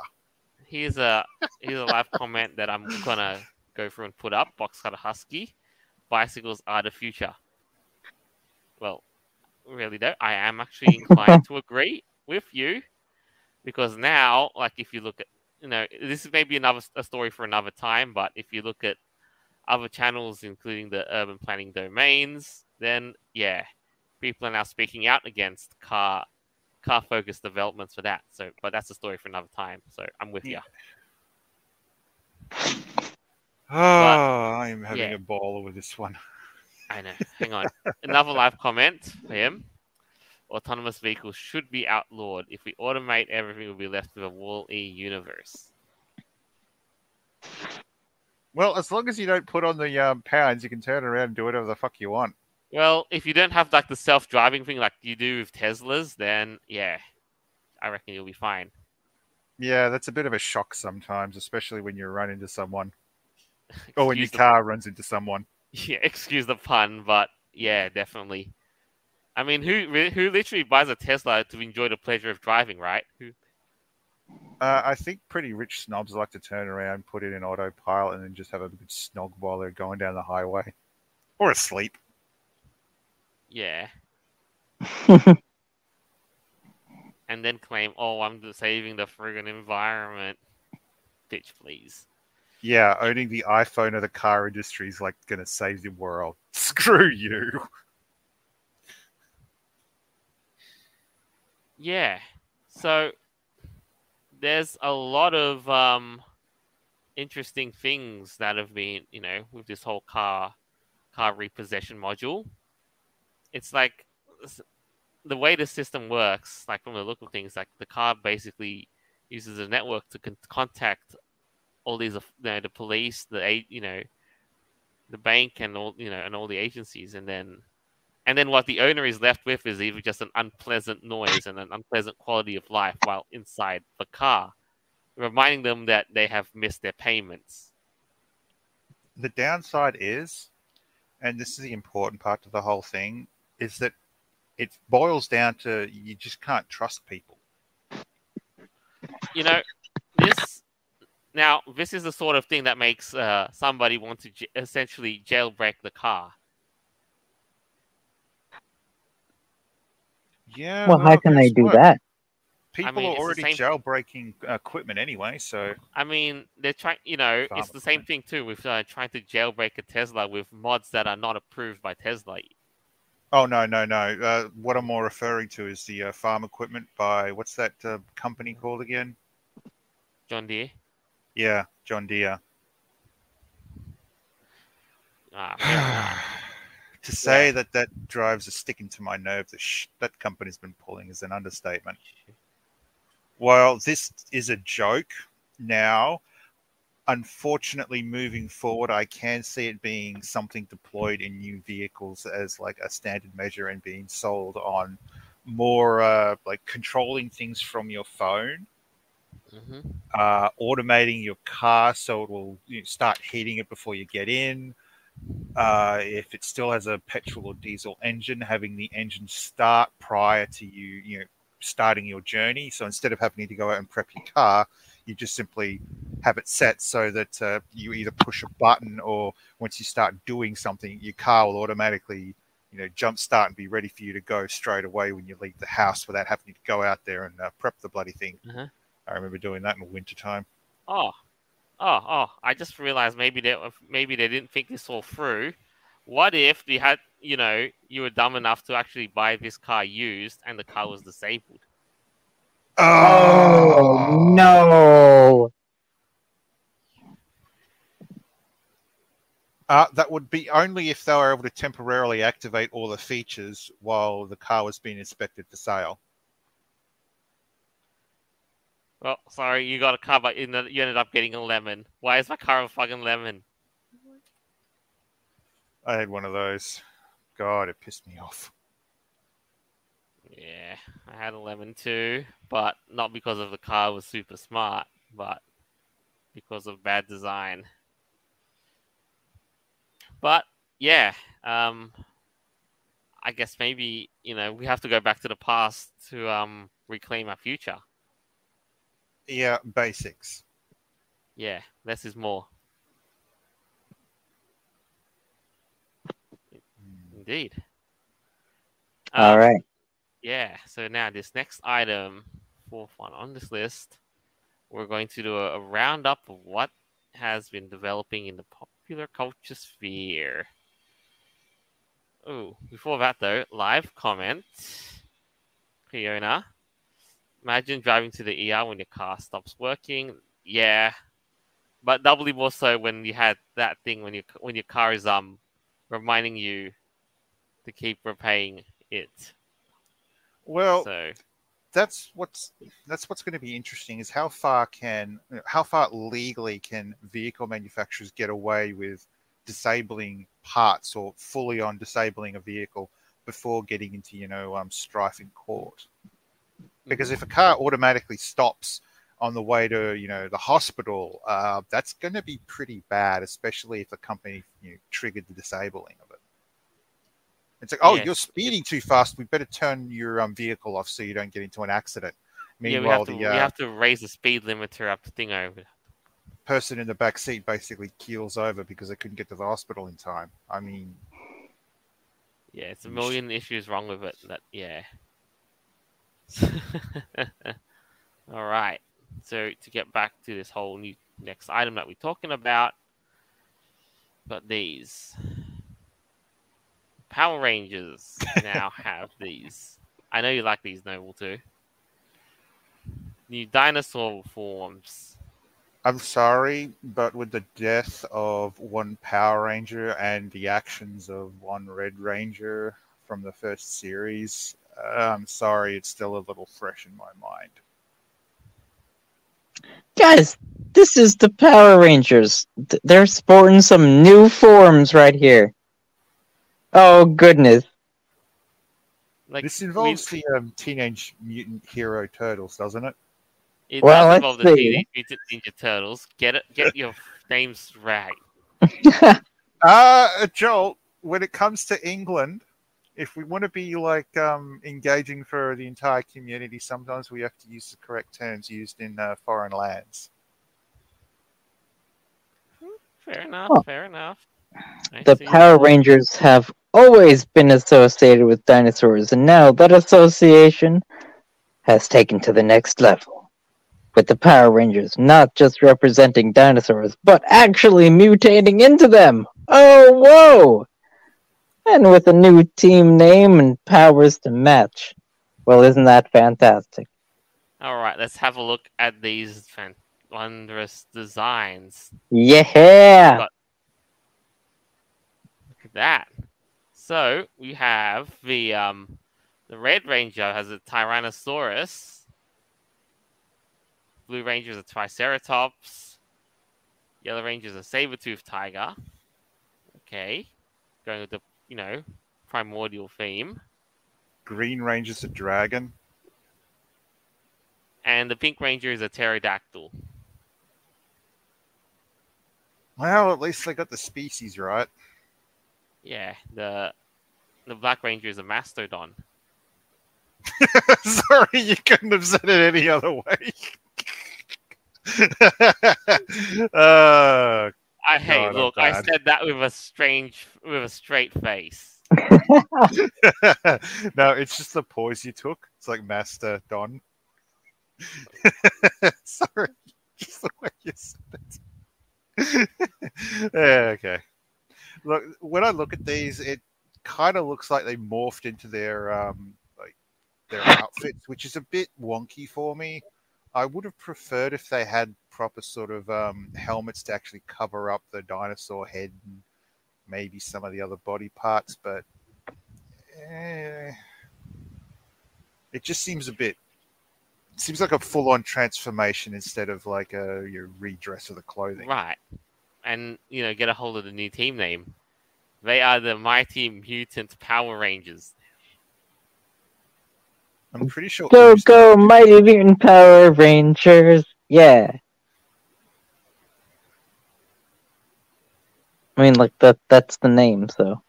Here's a here's a live comment that I'm gonna go through and put up. Box Cutter Husky, bicycles are the future. Well, really though, I am actually *laughs* inclined to agree with you because now, like, if you look at you know, this is maybe another a story for another time, but if you look at other channels, including the urban planning domains, then yeah, people are now speaking out against car car focused developments for that. So, but that's a story for another time. So I'm with you. Yeah. Oh, I'm having yeah. a ball with this one. *laughs* I know. Hang on. Another live comment for him. Autonomous vehicles should be outlawed. If we automate everything, we'll be left with a Wall-E universe. Well, as long as you don't put on the um, pounds, you can turn around and do whatever the fuck you want. Well, if you don't have like the self-driving thing like you do with Teslas, then yeah, I reckon you'll be fine. Yeah, that's a bit of a shock sometimes, especially when you run into someone *laughs* or when your Excuse the- car runs into someone. *laughs* Yeah, excuse the pun, but yeah, definitely. I mean, who who literally buys a Tesla to enjoy the pleasure of driving, right? Who, Uh, I think pretty rich snobs like to turn around, put it in autopilot, and then just have a good snog while they're going down the highway or asleep. Yeah, *laughs* and then claim, "Oh, I'm saving the friggin' environment." Bitch, please. Yeah, owning the iPhone or the car industry is like going to save the world. *laughs* Screw you. Yeah. So there's a lot of um, interesting things that have been, you know, with this whole car car repossession module. It's like the way the system works, like from the look of things, like the car basically uses a network to con- contact all these, you know, the police, the you know, the bank, and all you know, and all the agencies, and then and then what the owner is left with is either just an unpleasant noise and an unpleasant quality of life while inside the car, reminding them that they have missed their payments. The downside is, and this is the important part of the whole thing, is that it boils down to you just can't trust people. You know, this now this is the sort of thing that makes uh, somebody want to j- essentially jailbreak the car. Yeah. well, how can they do what? that? people mean, are already same- jailbreaking equipment anyway, so I mean, they're trying. You know, it's the same thing too with uh, trying to jailbreak a Tesla with mods that are not approved by Tesla. Oh no, no, no. Uh, what I'm more referring to is the uh, farm equipment by what's that uh, company called again? John Deere. Yeah, John Deere. Ah, *sighs* to say that that drives a stick into my nerve that sh- that company's been pulling is an understatement. While this is a joke now, unfortunately, moving forward, I can see it being something deployed in new vehicles as like a standard measure and being sold on more uh, like controlling things from your phone hmm uh, automating your car so it will you know, start heating it before you get in. Uh, if it still has a petrol or diesel engine, having the engine start prior to you, you know, starting your journey. So instead of having to go out and prep your car, you just simply have it set so that uh, you either push a button or once you start doing something, your car will automatically, you know, jump start and be ready for you to go straight away when you leave the house without having to go out there and uh, prep the bloody thing. Uh-huh. I remember doing that in the winter time. Oh, oh, oh! I just realized maybe they maybe they didn't think this all through. What if they had, you know, you were dumb enough to actually buy this car used and the car was disabled? Oh no! Uh, that would be only if they were able to temporarily activate all the features while the car was being inspected for sale. Well, sorry, you got a car, but you ended you ended up getting a lemon. Why is my car a fucking lemon? I had one of those. God, it pissed me off. Yeah, I had a lemon too, but not because of the car was super smart, but because of bad design. But yeah, um, I guess maybe you know we have to go back to the past to um reclaim our future. Yeah, basics. Yeah, less is more. Indeed. All Um, right. Yeah, so now this next item, fourth one on this list, we're going to do a, a roundup of what has been developing in the popular culture sphere. Oh, before that though, live comment. Fiona, imagine driving to the ER when your car stops working. Yeah, but doubly more so when you had that thing when your when your car is um reminding you to keep repaying it. Well, so that's what's that's what's going to be interesting is how far can how far legally can vehicle manufacturers get away with disabling parts or fully on disabling a vehicle before getting into you know um, strife in court? Because if a car automatically stops on the way to you know the hospital uh, that's going to be pretty bad especially if the company you know, triggered the disabling of it it's like oh you're speeding too fast we better turn your um, vehicle off so you don't get into an accident yeah, we meanwhile have to the we uh, have to raise the speed limiter up the thing over. person in the back seat basically keels over because they couldn't get to the hospital in time i mean Yeah, it's a million issues wrong with it. That yeah. *laughs* All right. So to get back to this whole new next item that we're talking about, but these. Power Rangers now *laughs* have these. I know you like these, Noble too. New dinosaur forms. I'm sorry, but with the death of one Power Ranger and the actions of one Red Ranger from the first series, uh, I'm sorry, it's still a little fresh in my mind. Guys, this is the Power Rangers. They're sporting some new forms right here. Oh goodness. Like this we- involves the um, Teenage Mutant Hero Turtles, doesn't it? It Well, does let's involve the see. Teenage Mutant Ninja Turtles. Get it? Get your *laughs* names right. *laughs* Uh, Jolt, when it comes to England, if we want to be like um, engaging for the entire community, sometimes we have to use the correct terms used in uh, foreign lands. Fair enough. Huh. Fair enough. I the see. Power Rangers have always been associated with dinosaurs, and now that association has taken to the next level. With the Power Rangers not just representing dinosaurs, but actually mutating into them. Oh, whoa! And with a new team name and powers to match. Well, isn't that fantastic? All right, let's have a look at these fan- wondrous designs. Yeah! That. So we have the um, the Red Ranger has a Tyrannosaurus. Blue Ranger is a Triceratops. Yellow Ranger is a saber-toothed tiger. Okay, going with the you know primordial theme. Green Ranger is a dragon. And the Pink Ranger is a pterodactyl. Well, at least they got the species right. Yeah, the the Black Ranger is a mastodon. *laughs* Sorry, you couldn't have said it any other way. *laughs* uh, I hey, God, I'm look, I said that with a strange, with a straight face. *laughs* no, it's just the pause you took. It's like Master Don. Sorry, just the way you said it. yeah, okay. Look, when I look at these, it kind of looks like they morphed into their um, like their *laughs* outfits, which is a bit wonky for me. I would have preferred if they had proper sort of um, helmets to actually cover up the dinosaur head and maybe some of the other body parts, but eh, it just seems a bit. Seems like a full-on transformation instead of like a your redress of the clothing. Right. And, you know, get a hold of the new team name. They are the Mighty Mutant Power Rangers. I'm pretty sure. Go, go, Mighty Mutant Power Rangers! Yeah. I mean, like, that that's the name, so.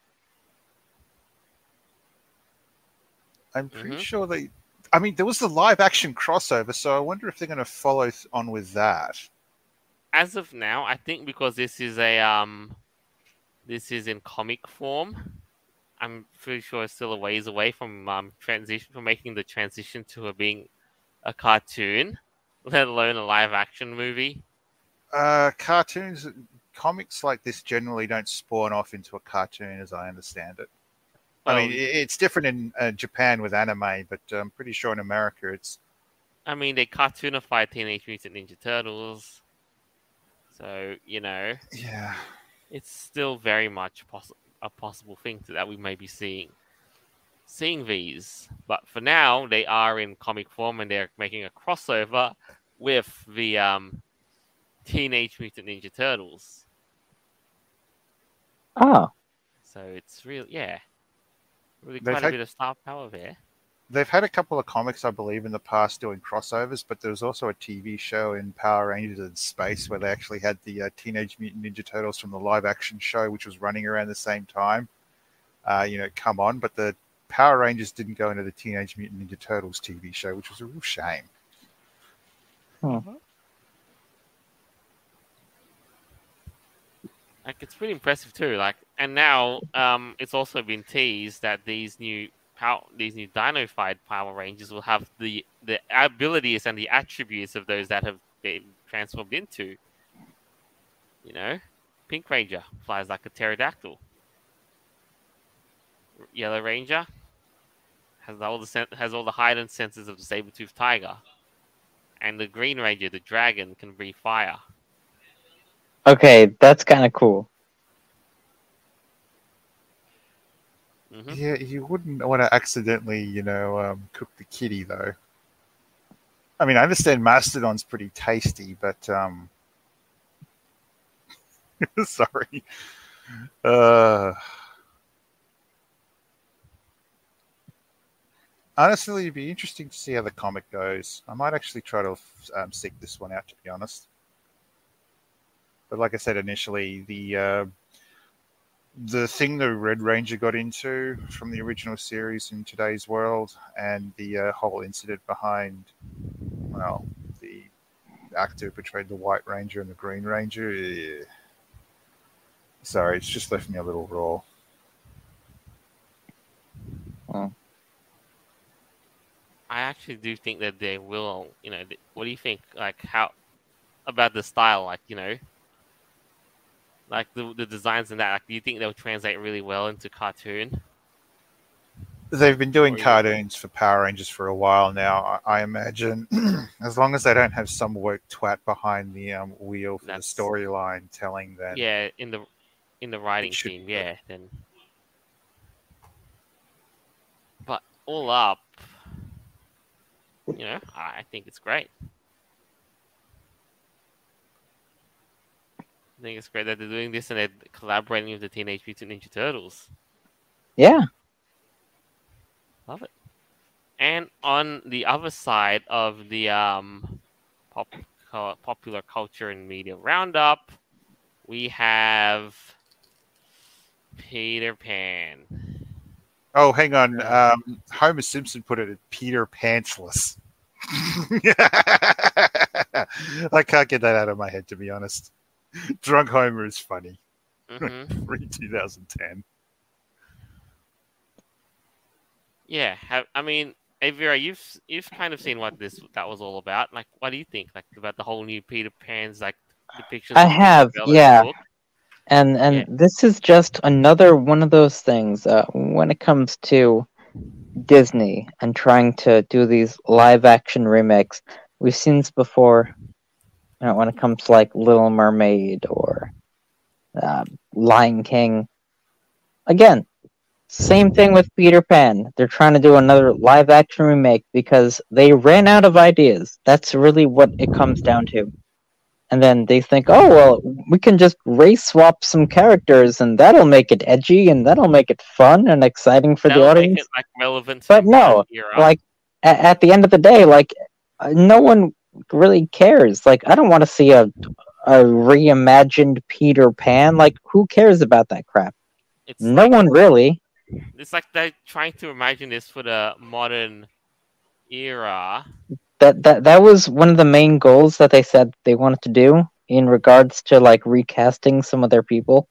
I'm pretty Mhm. sure they. I mean, there was the live-action crossover, so I wonder if they're going to follow th- on with that. As of now, I think because this is a um this is in comic form, I'm pretty sure it's still a ways away from um transition from making the transition to a being a cartoon, let alone a live action movie. Uh, cartoons, comics like this generally don't spawn off into a cartoon, as I understand it. I mean, it's different in uh, Japan with anime, but I'm pretty sure in America it's I mean, they cartoonified Teenage Mutant Ninja Turtles, so you know yeah. it's still very much poss- a possible thing that we may be seeing seeing these. But for now, they are in comic form, and they're making a crossover with the um, Teenage Mutant Ninja Turtles. Oh. So it's real, yeah, really They've quite had- a bit of star power there. They've had a couple of comics, I believe, in the past doing crossovers, but there was also a TV show in Power Rangers in Space where they actually had the uh, Teenage Mutant Ninja Turtles from the live action show, which was running around the same time. Uh, you know, come on, but the Power Rangers didn't go into the Teenage Mutant Ninja Turtles TV show, which was a real shame. Like it's pretty impressive too. Like, and now um, it's also been teased that these new power, these new Dinofied Power Rangers will have the the abilities and the attributes of those that have been transformed into. You know, Pink Ranger flies like a pterodactyl. Yellow Ranger has all the sen- has all the heightened senses of the saber-toothed tiger, and the Green Ranger, the dragon, can breathe fire. Okay, that's kind of cool. Hmm Yeah, you wouldn't want to accidentally, you know, um, cook the kitty though. I mean, I understand mastodon's pretty tasty, but um, *laughs* sorry. Uh, honestly, it'd be interesting to see how the comic goes. I might actually try to um, seek this one out, to be honest. But like I said initially, the uh, the thing the Red Ranger got into from the original series in today's world, and the uh, whole incident behind, well, the actor who portrayed the White Ranger and the Green Ranger. eh. Sorry, it's just left me a little raw. I actually do think that they will. You know, what do you think? Like how about the style? Like you know, like the the designs and that. Like, do you think they'll translate really well into cartoon? They've been doing cartoons for Power Rangers for a while now. I, I imagine, *clears throat* as long as they don't have some woke twat behind the um, wheel for That's- the storyline telling them. Yeah, in the in the writing team. be. Yeah, then. But all up, you know, I I think it's great. I think it's great that they're doing this and they're collaborating with the Teenage Mutant Ninja Turtles. Yeah. Love it. And on the other side of the um, pop, cu- popular culture and media roundup, we have Peter Pan. Oh, hang on. Um, Homer Simpson put it at Peter Pantsless. *laughs* I can't get that out of my head, to be honest. *laughs* Drunk Homer is funny. *laughs* hmm Pre 2010. Yeah, have, I mean, Aeveirra, you've you've kind of seen what this that was all about. Like, what do you think? Like about the whole new Peter Pan's like depictions? I have, Tinkerbell in the yeah. book? And and Yeah. this is just another one of those things uh, when it comes to Disney and trying to do these live action remakes. We've seen this before. You know, when it comes to like Little Mermaid or uh, Lion King. Again, same thing with Peter Pan. They're trying to do another live action remake because they ran out of ideas. That's really what it comes down to. And then they think, oh, well, we can just race swap some characters and that'll make it edgy and that'll make it fun and exciting for the That'll make audience. it like relevant. But no. Like, a- at the end of the day, like, uh, no one really cares. Like, I don't want to see a, a reimagined Peter Pan. Like, who cares about that crap? it's No like, one really. It's like they're trying to imagine this for the modern era. that that that was one of the main goals that they said they wanted to do in regards to like recasting some of their people.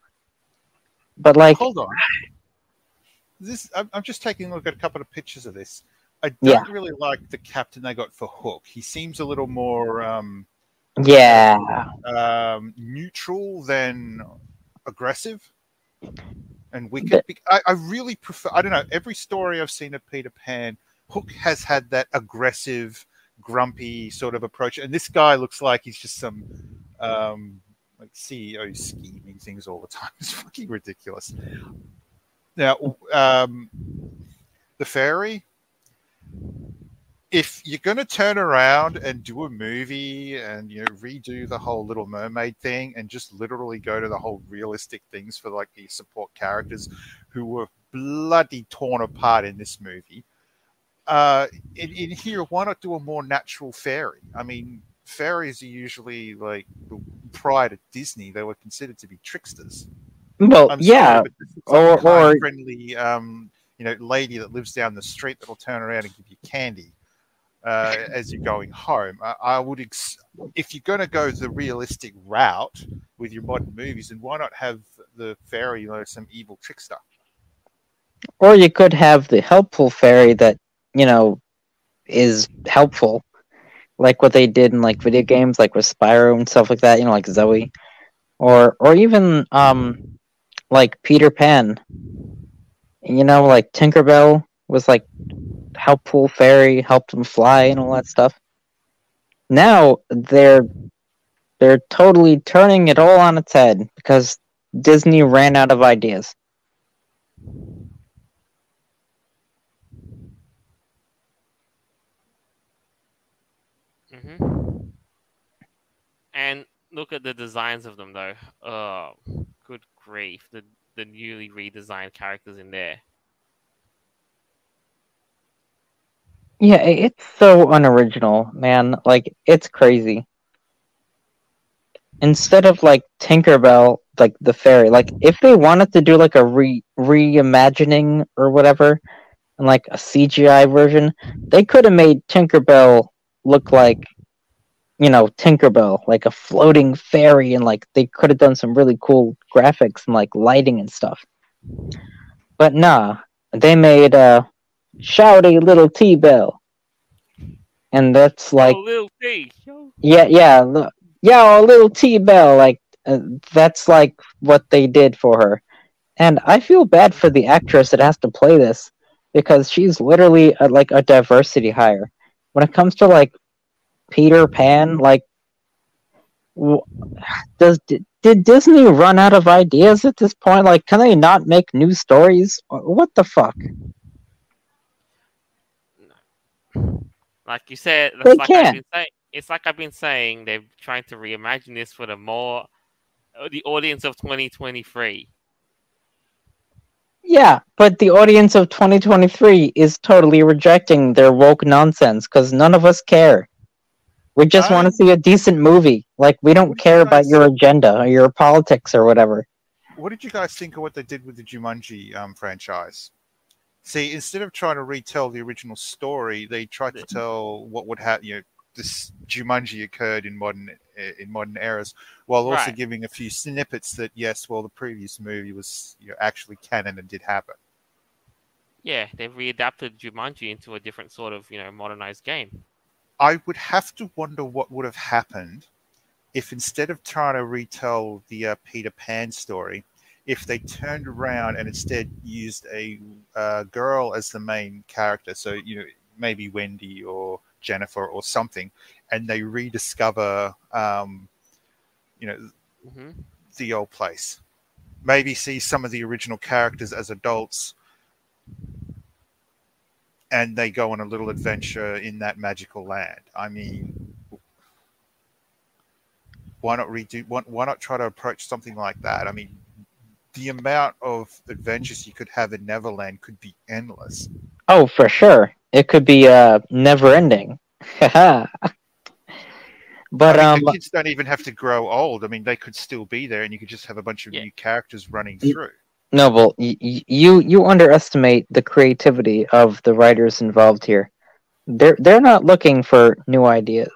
But like, Hold on. This I'm, I'm just taking a look at a couple of pictures of this. I don't Yeah. really like the captain they got for Hook. He seems a little more um, yeah, um, neutral than aggressive and wicked. But- I, I really prefer. I don't know. Every story I've seen of Peter Pan, Hook has had that aggressive, grumpy sort of approach, and this guy looks like he's just some um, like CEO scheming things all the time. *laughs* It's fucking ridiculous. Now, um, the fairy. If you're going to turn around and do a movie and you know redo the whole Little Mermaid thing and just literally go to the whole realistic things for like the support characters who were bloody torn apart in this movie, uh, in, in here, why not do a more natural fairy? I mean, fairies are usually like prior to Disney, they were considered to be tricksters. well, I'm yeah, sorry, but this is or- or- friendly, um, you know, lady that lives down the street that'll turn around and give you candy uh, as you're going home. I, I would, ex- if you're going to go the realistic route with your modern movies, then why not have the fairy, you know, some evil trickster? or you could have the helpful fairy that you know is helpful, like what they did in like video games, like with Spyro and stuff like that. You know, like Zoe, or or even um like Peter Pan. You know, like Tinkerbell was like helpful fairy, helped him fly and all that stuff. Now they're they're totally turning it all on its head because Disney ran out of ideas. hmm And look at the designs of them, though. Oh, good grief! The the newly redesigned characters in there. Yeah, it's so unoriginal, man. Like it's crazy. Instead of like Tinkerbell, like the fairy, like if they wanted to do like a re reimagining or whatever, and like a CGI version, they could have made Tinkerbell look like, you know, Tinkerbell, like a floating fairy, and like they could have done some really cool graphics and like lighting and stuff. But nah, they made a shouty little T-Bell. and that's like oh, little T. Yeah, yeah, yeah, a little T Bell, like uh, that's like what they did for her, and I feel bad for the actress that has to play this because she's literally a, like a diversity hire. When it comes to like Peter Pan, like does did Disney run out of ideas at this point? Like, can they not make new stories? What the fuck? Like you said, They like can. saying. It's like I've been saying. They're trying to reimagine this for the more uh, the audience of 2023. Yeah, but the audience of 2023 is totally rejecting their woke nonsense because none of us care. We just want to see a decent movie. Like, we don't What you care about guys- your agenda or your politics or whatever. What did you guys think of what they did with the Jumanji um, franchise? See, instead of trying to retell the original story, they tried to tell what would happen. You know, this Jumanji occurred in modern eh, in modern eras, while also Right. giving a few snippets that yes, well, the previous movie was you know, actually canon and did happen. Yeah, they've readapted Jumanji into a different sort of you know modernized game. I would have to wonder what would have happened if instead of trying to retell the uh, Peter Pan story, if they turned around and instead used a uh, girl as the main character. So, you know, maybe Wendy or Jennifer or something, and they rediscover, um, you know, hmm the old place. Maybe see some of the original characters as adults, and they go on a little adventure in that magical land. I mean, why not redo? Why, why not try to approach something like that? I mean, the amount of adventures you could have in Neverland could be endless. Oh, for sure. It could be uh, never ending. *laughs* But, I mean, um, kids don't even have to grow old. I mean, they could still be there, and you could just have a bunch of Yeah. new characters running through. Noble, y- y- you you underestimate the creativity of the writers involved here. They're they're not looking for new ideas.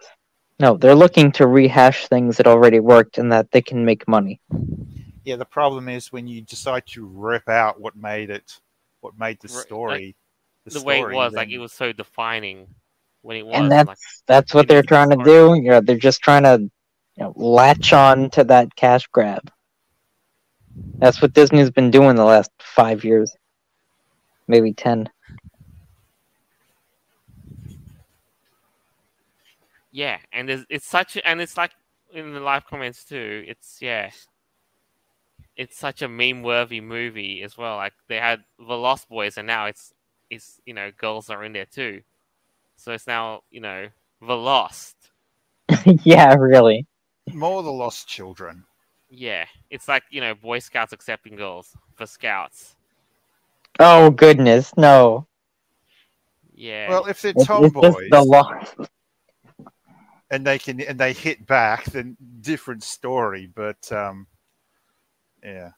No, they're looking to rehash things that already worked and that they can make money. Yeah, the problem is when you decide to rip out what made it, what made the Right, like, story, The, way it story, was, like it was so defining when it was. and that's like, that's what they're is trying to do. You know, they're just trying to you know, latch on to that cash grab. That's what Disney's been doing the last five years, maybe ten. yeah, and it's, it's such, a, and it's like in the live comments too. It's yeah, it's such a meme-worthy movie as well. Like they had the Lost Boys, and now it's it's you know girls are in there too. So it's now you know the Lost. *laughs* yeah, really. more the lost children. Yeah, it's like you know Boy Scouts accepting girls for Scouts. Oh goodness, no. Yeah. Well, if they're It's, it's tomboys just the lost. and they can and they hit back, then different story. But um, yeah,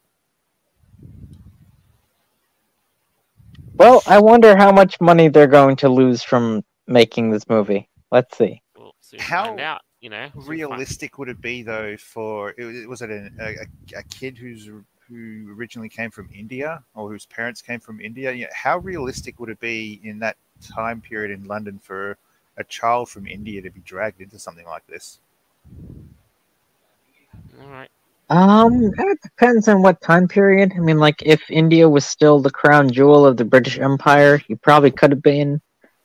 Well, I wonder how much money they're going to lose from making this movie. Let's see. we'll soon how find out. You know, realistic would it be though? For it was, was it an, a, a- a kid who's who originally came from India or whose parents came from India? Yeah, how realistic would it be in that time period in London for a child from India to be dragged into something like this? All right. Um, it depends on what time period. I mean, like if India was still the crown jewel of the British Empire, you probably could have been.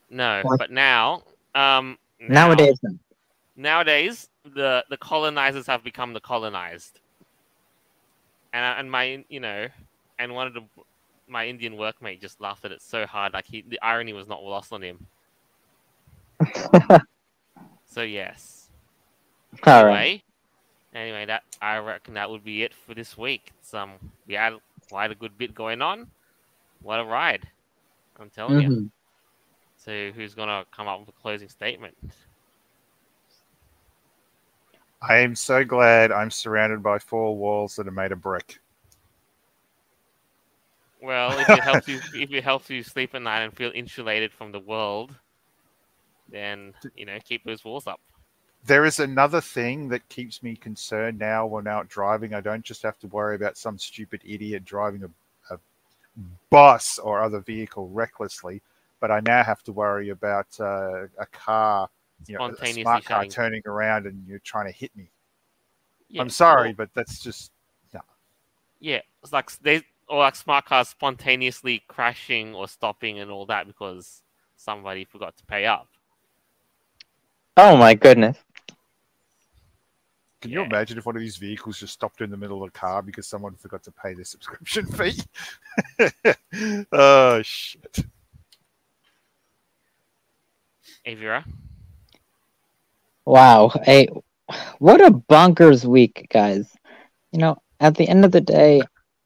No, What? but now, um, now- Nowadays, no. Nowadays the the colonizers have become the colonized, and and my you know, and one of the my Indian workmate just laughed at it so hard, like he the irony was not lost on him. *laughs* So yes. All anyway, right. anyway, that I reckon that would be it for this week. Some we had quite a good bit going on. What a ride! I'm telling you. Mhm. So who's gonna come up with a closing statement? I am so glad I'm surrounded by four walls that are made of brick. Well, if it helps you, *laughs* if it helps you sleep at night and feel insulated from the world, then you know keep those walls up. There is another thing that keeps me concerned now when out driving. I don't just have to worry about some stupid idiot driving a, a bus or other vehicle recklessly, but I now have to worry about uh, a car you know, a smart car shutting- turning around and you're trying to hit me. Yeah, I'm sorry, or- but that's just yeah, it's like they or like smart cars spontaneously crashing or stopping and all that because somebody forgot to pay up. Oh my goodness. Can you Yeah. imagine if one of these vehicles just stopped in the middle of a car because someone forgot to pay their subscription *laughs* fee? *laughs* oh shit! Aeveirra, Wow. Hey, what a bonkers week, guys. You know, at the end of the day,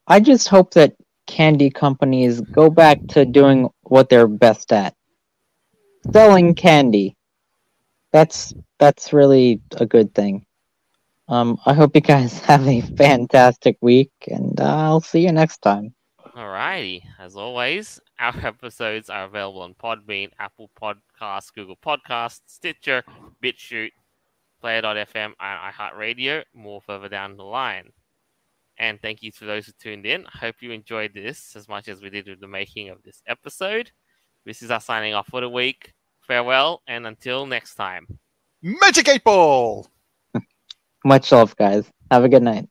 I just hope that candy companies go back to doing what they're best at. Selling candy. That's that's really a good thing. Um, I hope you guys *laughs* have a fantastic week, and I'll see you next time. alrighty. As always, our episodes are available on Podbean, Apple Podcasts, Google Podcasts, Stitcher, BitChute, Player.fm, and iHeartRadio. More further down the line. And thank you to those who tuned in. I hope you enjoyed this as much as we did with the making of this episode. This is us signing off for the week. Farewell, and until next time. Magic eight ball. Much love, guys. Have a good night.